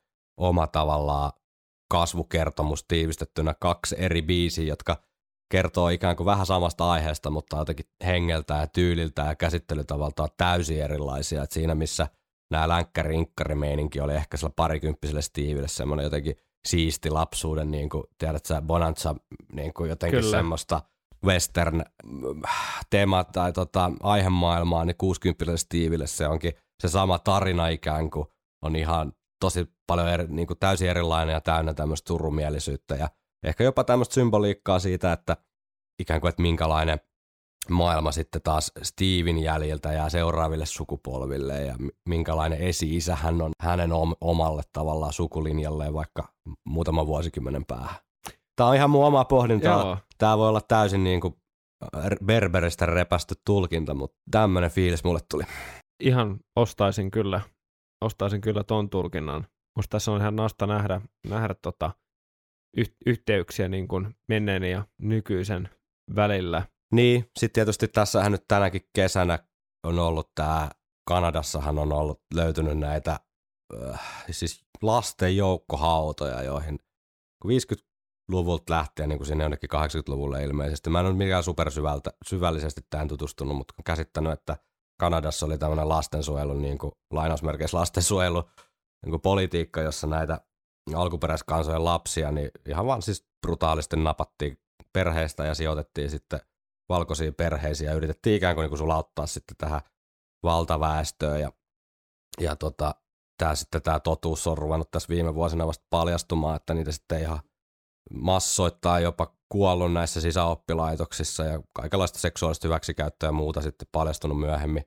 oma tavallaan kasvukertomus tiivistettynä kaksi eri biisiä, jotka kertoo ikään kuin vähän samasta aiheesta, mutta jotenkin hengeltä ja tyyliltä ja käsittelytavaltaan täysin erilaisia. Et siinä missä nämä länkkäri-inkkäri-meininki oli ehkä sillä parikymppiselle Stevelle semmoinen jotenkin siisti lapsuuden, niin kuin, tiedät sä, Bonanza, niin kuin jotenkin Kyllä. Semmoista western mm, teema tai tota, aihemaailmaa, niin 60 Stevelle se onkin se sama tarina ikään kuin on ihan tosi paljon eri, niin kuin täysin erilainen ja täynnä tämmöistä surumielisyyttä ja ehkä jopa tämmöistä symboliikkaa siitä, että ikään kuin, että minkälainen maailma sitten taas Steven jäljiltä jää seuraaville sukupolville ja mi- minkälainen esi-isä hän on hänen om- omalle tavallaan sukulinjalleen vaikka muutaman vuosikymmenen päähän. Tämä on ihan mun oma pohdinta. Joo. Tämä voi olla täysin niin kuin berberistä repästy tulkinta, mutta tämmöinen fiilis mulle tuli. Ihan ostaisin kyllä, ostaisin kyllä ton tulkinnan. musta tässä on ihan nasta nähdä, nähdä tota, yh- yhteyksiä niin kuin menneen ja nykyisen välillä. Niin, sitten tietysti tässähän nyt tänäkin kesänä on ollut tämä, Kanadassahan on ollut löytynyt näitä äh, siis lasten joukkohautoja, joihin kun 50-luvulta lähtien niin kuin sinne jonnekin 80-luvulle ilmeisesti. Mä en ole mikään supersyvällisesti tähän tutustunut, mutta olen käsittänyt, että Kanadassa oli tämmöinen lastensuojelu, niin kuin, lainausmerkeissä lastensuojelu niin kuin politiikka, jossa näitä alkuperäiskansojen lapsia, niin ihan vaan siis brutaalisti napattiin perheistä ja sijoitettiin sitten valkoisiin perheisiin ja yritettiin ikään kuin, niin kuin sulauttaa sitten tähän valtaväestöön ja, ja tota, tämä sitten tämä totuus on ruvennut tässä viime vuosina vasta paljastumaan, että niitä sitten ihan massoittaa jopa kuollut näissä sisäoppilaitoksissa ja kaikenlaista seksuaalista hyväksikäyttöä ja muuta sitten paljastunut myöhemmin.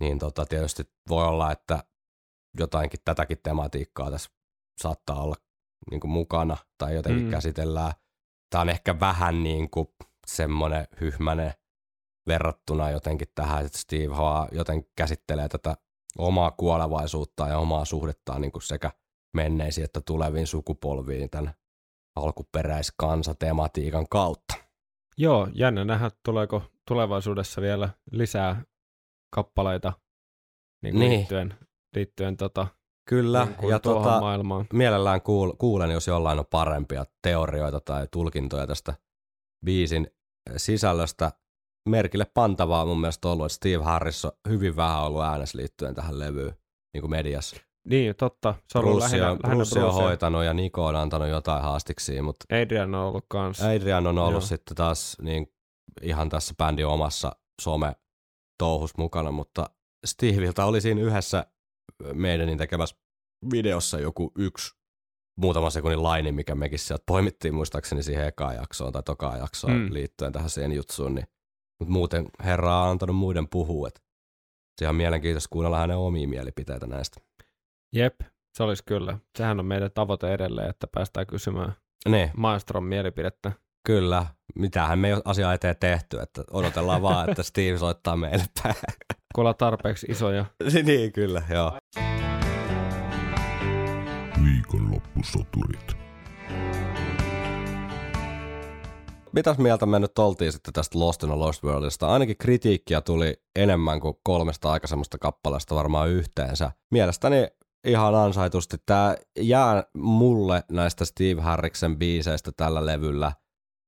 Niin tota, tietysti voi olla, että jotainkin tätäkin tematiikkaa tässä saattaa olla niin kuin mukana tai jotenkin Mm. käsitellään. Tämä on ehkä vähän niin kuin semmoinen hyhmänen verrattuna jotenkin tähän, että Steve Hoa joten käsittelee tätä omaa kuolevaisuutta ja omaa suhdettaan niin kuin sekä menneisiin että tuleviin sukupolviin tämän alkuperäiskansatematiikan kautta. Joo, jännä nähdä, tuleeko tulevaisuudessa vielä lisää kappaleita niin kuin Niin. liittyen, liittyen tota, Kyllä, niin ja tuohon tota, maailmaan. mielellään kuul, kuulen, jos jollain on parempia teorioita tai tulkintoja tästä biisin sisällöstä. Merkille pantavaa mun mielestä ollut, että Steve Harris on hyvin vähän ollut äänessä liittyen tähän levyyn niin kuin mediassa. Niin, totta. Se on Bruce lähinnä, on, lähinnä Bruce on hoitanut ja Niko on antanut jotain haastiksia, mutta Adrian on ollut kans. Adrian on ollut Joo. sitten taas niin ihan tässä bändin omassa some touhus mukana, mutta Steviltä oli siinä yhdessä meidänin tekemässä videossa joku yksi muutaman sekunnin laini, mikä mekin sieltä poimittiin muistaakseni siihen ekaan jaksoon tai tokaan jaksoon Mm. liittyen tähän sen jutsuun, niin mutta muuten herra on antanut muiden puhua, että se on mielenkiintoista kuunnella hänen omia mielipiteitä näistä. Jep, se olisi kyllä. Sehän on meidän tavoite edelleen, että päästään kysymään Ne, maestron mielipidettä. kyllä. Mitähän me ei ole asiaa eteen tehty, että odotellaan vaan, että Steve soittaa meille päin. Kun tarpeeksi isoja. niin, kyllä, joo. Viikonloppusoturit. Mitäs mieltä me nyt oltiin sitten tästä Lost in a Lost Worldista? Ainakin kritiikkiä tuli enemmän kuin kolmesta aikaisemmasta kappaleesta varmaan yhteensä. Mielestäni ihan ansaitusti. Tämä jää mulle näistä Steve Harriksen biiseistä tällä levyllä,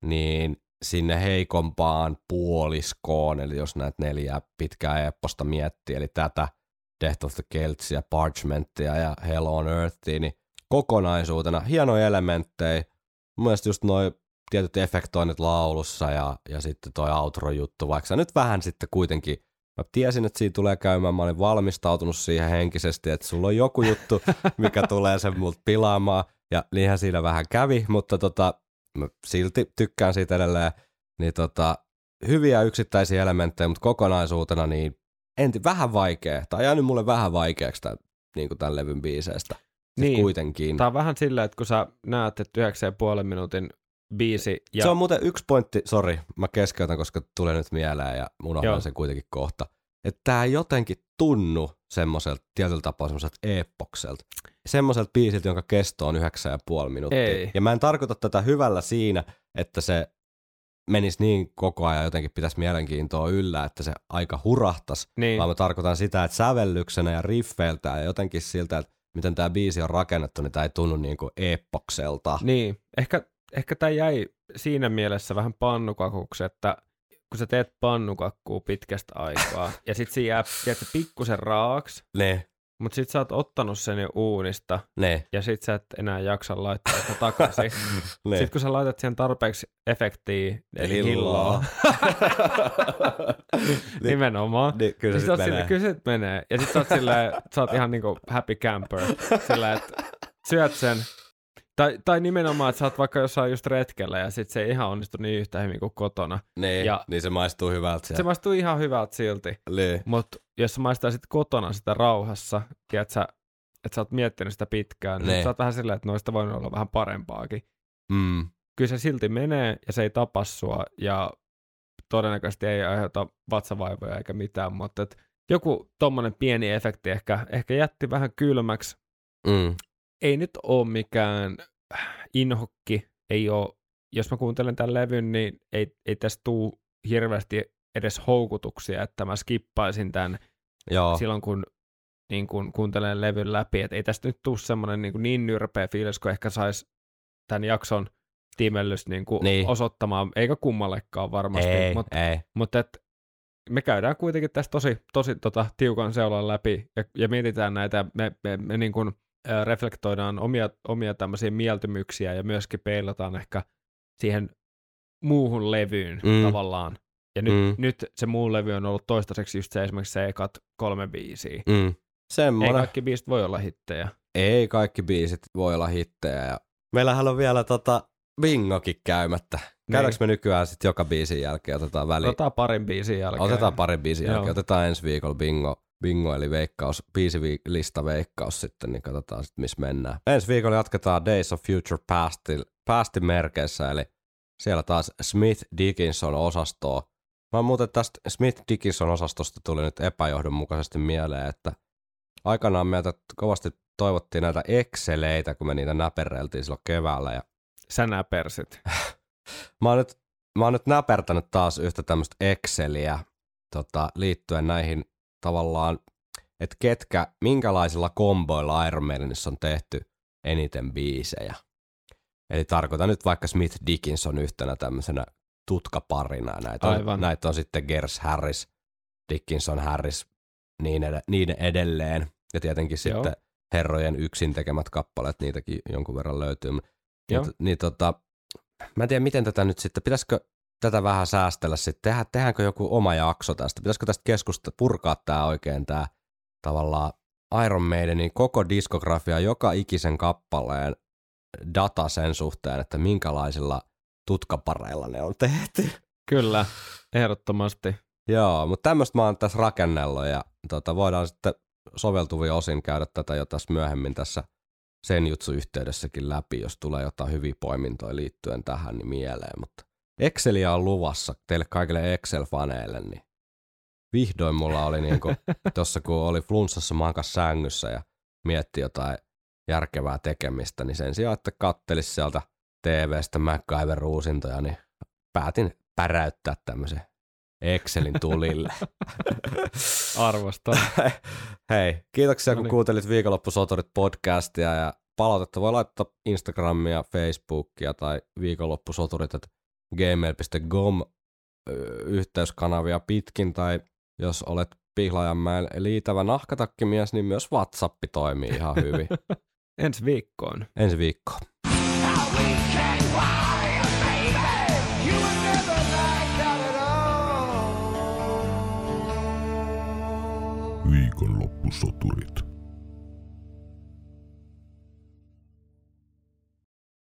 niin sinne heikompaan puoliskoon, eli jos näitä neljää pitkää epposta miettii, eli tätä Death of the Celtsia, Parchmentia ja Hell on Earthia, niin kokonaisuutena. Hienoja elementtejä. Mun mielestä just noin tietyt efektoinnit laulussa ja, ja sitten toi outro-juttu, vaikka nyt vähän sitten kuitenkin, mä tiesin, että siinä tulee käymään, mä olin valmistautunut siihen henkisesti, että sulla on joku juttu, mikä tulee sen multa pilaamaan, ja niinhän siinä vähän kävi, mutta tota, mä silti tykkään siitä edelleen, niin tota, hyviä yksittäisiä elementtejä, mutta kokonaisuutena niin enti, vähän vaikea, tai jäänyt mulle vähän vaikeaksi tämän, niin kuin tämän levyn biiseistä. Niin. Niin. Kuitenkin. Tämä on vähän silleen, että kun sä näet, että 9,5 minuutin biisi ja Se on muuten yksi pointti, sori, mä keskeytän, koska tulee nyt mieleen ja Joo. unohdan sen kuitenkin kohta. Että ei jotenkin tunnu semmoiselta tietyllä tapaa semmoiselta eeppokselta. Semmoiselta biisiltä, jonka kesto on yhdeksän ja puoli minuuttia. Ei. Ja mä en tarkoita tätä hyvällä siinä, että se menisi niin koko ajan jotenkin pitäisi mielenkiintoa yllä, että se aika hurahtas, niin, vaan mä tarkoitan sitä, että sävellyksenä ja riffeiltä ja jotenkin siltä, että miten tämä biisi on rakennettu, niin tämä ei tunnu niin kuin eeppokselta. niin. Ehkä, ehkä tämä jäi siinä mielessä vähän pannukakuksi, että kun sä teet pannukakkuu pitkästä aikaa, ja sit se jää pikkusen raaks, Ne, mutta sit sä oot ottanut sen jo uunista, ne, ja sit sä et enää jaksa laittaa sitä takaisin. ne. Sitten kun sä laitat siihen tarpeeksi efektiä, eli Hilloa. nimenomaan, Niin, kyllä Kyllä sit sit menee. menee. Kyllä sit menee. Ja sit sä oot, silleen, sä oot ihan niinku happy camper. Sillä, että syöt sen. Tai, tai nimenomaan, että sä oot vaikka jossain just retkellä ja sit se ei ihan onnistu niin yhtä hyvin kuin kotona. Niin, Ja- ja, niin se maistuu hyvältä Se siellä. maistuu ihan hyvältä silti. Niin. Mutta jos sä maistaisit kotona sitä rauhassa, tiedät sä, että sä oot miettinyt sitä pitkään, niin Ne. sä oot vähän silleen, että noista voinut olla vähän parempaakin. Mm. Kyllä se silti menee ja se ei tapa sua ja todennäköisesti ei aiheuta vatsavaivoja eikä mitään, mutta et joku tommonen pieni efekti ehkä, ehkä jätti vähän kylmäksi Mm. Ei nyt ole mikään inhokki, ei ole, jos mä kuuntelen tämän levyn, niin ei, ei tästä tuu hirveästi edes houkutuksia, että mä skippaisin tämän Joo, silloin, kun, niin kun kuuntelen levyn läpi, että ei tästä nyt tuu semmoinen niin, niin nyrpeä fiilis, kun ehkä saisi tämän jakson tiimellys niin kuin Niin. osoittamaan, eikä kummallekaan varmasti, ei, mutta ei. mutta et me käydään kuitenkin tästä tosi, tosi tota, tiukan seulan läpi ja, ja mietitään näitä, me, me, me niin kuin, reflektoidaan omia, omia tämmöisiä mieltymyksiä ja myöskin peilataan ehkä siihen muuhun levyyn Mm. tavallaan. Ja nyt, Mm. nyt se muu levy on ollut toistaiseksi just se esimerkiksi se ekat kolme biisiä. Mm. Ei Semmoinen. kaikki biisit voi olla hittejä. Ei kaikki biisit voi olla hittejä. Ja meillähän on vielä tota bingokin käymättä. Käydäänkö me nykyään sitten joka biisin jälkeen otetaan väliin? Otetaan parin biisin jälkeen. Otetaan parin biisin Joo. jälkeen. Otetaan ensi viikolla bingo, bingo eli veikkaus, biisilista veikkaus sitten, niin katsotaan sitten missä mennään. Ensi viikolla jatketaan Days of Future Pastin, Pastin merkeissä, eli siellä taas Smith Dickinson osastoa. Mä muuten tästä Smith Dickinson osastosta tuli nyt epäjohdonmukaisesti mieleen, että aikanaan meiltä kovasti toivottiin näitä Exceleitä, kun me niitä näpereltiin silloin keväällä. Ja Sä näpersit. mä oon nyt, mä oon nyt näpertänyt taas yhtä tämmöistä Exceliä tota, liittyen näihin tavallaan, että ketkä, minkälaisilla komboilla Iron Maidenissa on tehty eniten biisejä. Eli tarkoitan nyt vaikka Smith Dickinson yhtenä tämmöisenä tutkaparina. Näitä on, Aivan. näitä on sitten Gers Harris, Dickinson Harris, niin, ed- niin edelleen. Ja tietenkin Joo. sitten herrojen yksin tekemät kappaleet, niitäkin jonkun verran löytyy. Joo. Mut, niin tota, mä en tiedä miten tätä nyt sitten, pitäisikö tätä vähän säästellä sitten, Tehdä, tehdäänkö joku oma jakso tästä, pitäisikö tästä keskusta purkaa tämä oikein tämä tavallaan Iron Maidenin koko diskografia, joka ikisen kappaleen data sen suhteen, että minkälaisilla tutkapareilla ne on tehty. Kyllä, ehdottomasti. Joo, mutta tämmöistä mä oon tässä rakennellut ja tota, voidaan sitten soveltuvia osin käydä tätä jo tässä myöhemmin tässä sen jutsu yhteydessäkin läpi, jos tulee jotain hyviä poimintoja liittyen tähän niin mieleen, mutta Excelia on luvassa teille kaikille Excel-faneille, niin vihdoin mulla oli niinku, tossa kun oli flunssassa makas sängyssä ja mietti jotain järkevää tekemistä, niin sen sijaan, että kattelis sieltä TV-stä MacGyver uusintoja, niin päätin päräyttää tämmöisen Excelin tulille. Arvostan. Hei, kiitoksia No kun niin. kuuntelit viikonloppusoturit podcastia ja palautetta voi laittaa Instagramia, Facebookia tai viikonloppusoturit at gmail.com yhteyskanavia pitkin tai jos olet Pihlajanmäellä liitävä nahkatakkimies, niin myös WhatsApp toimii ihan hyvin. Ensi viikkoon. Ensi viikkoon. Viikonloppusoturit.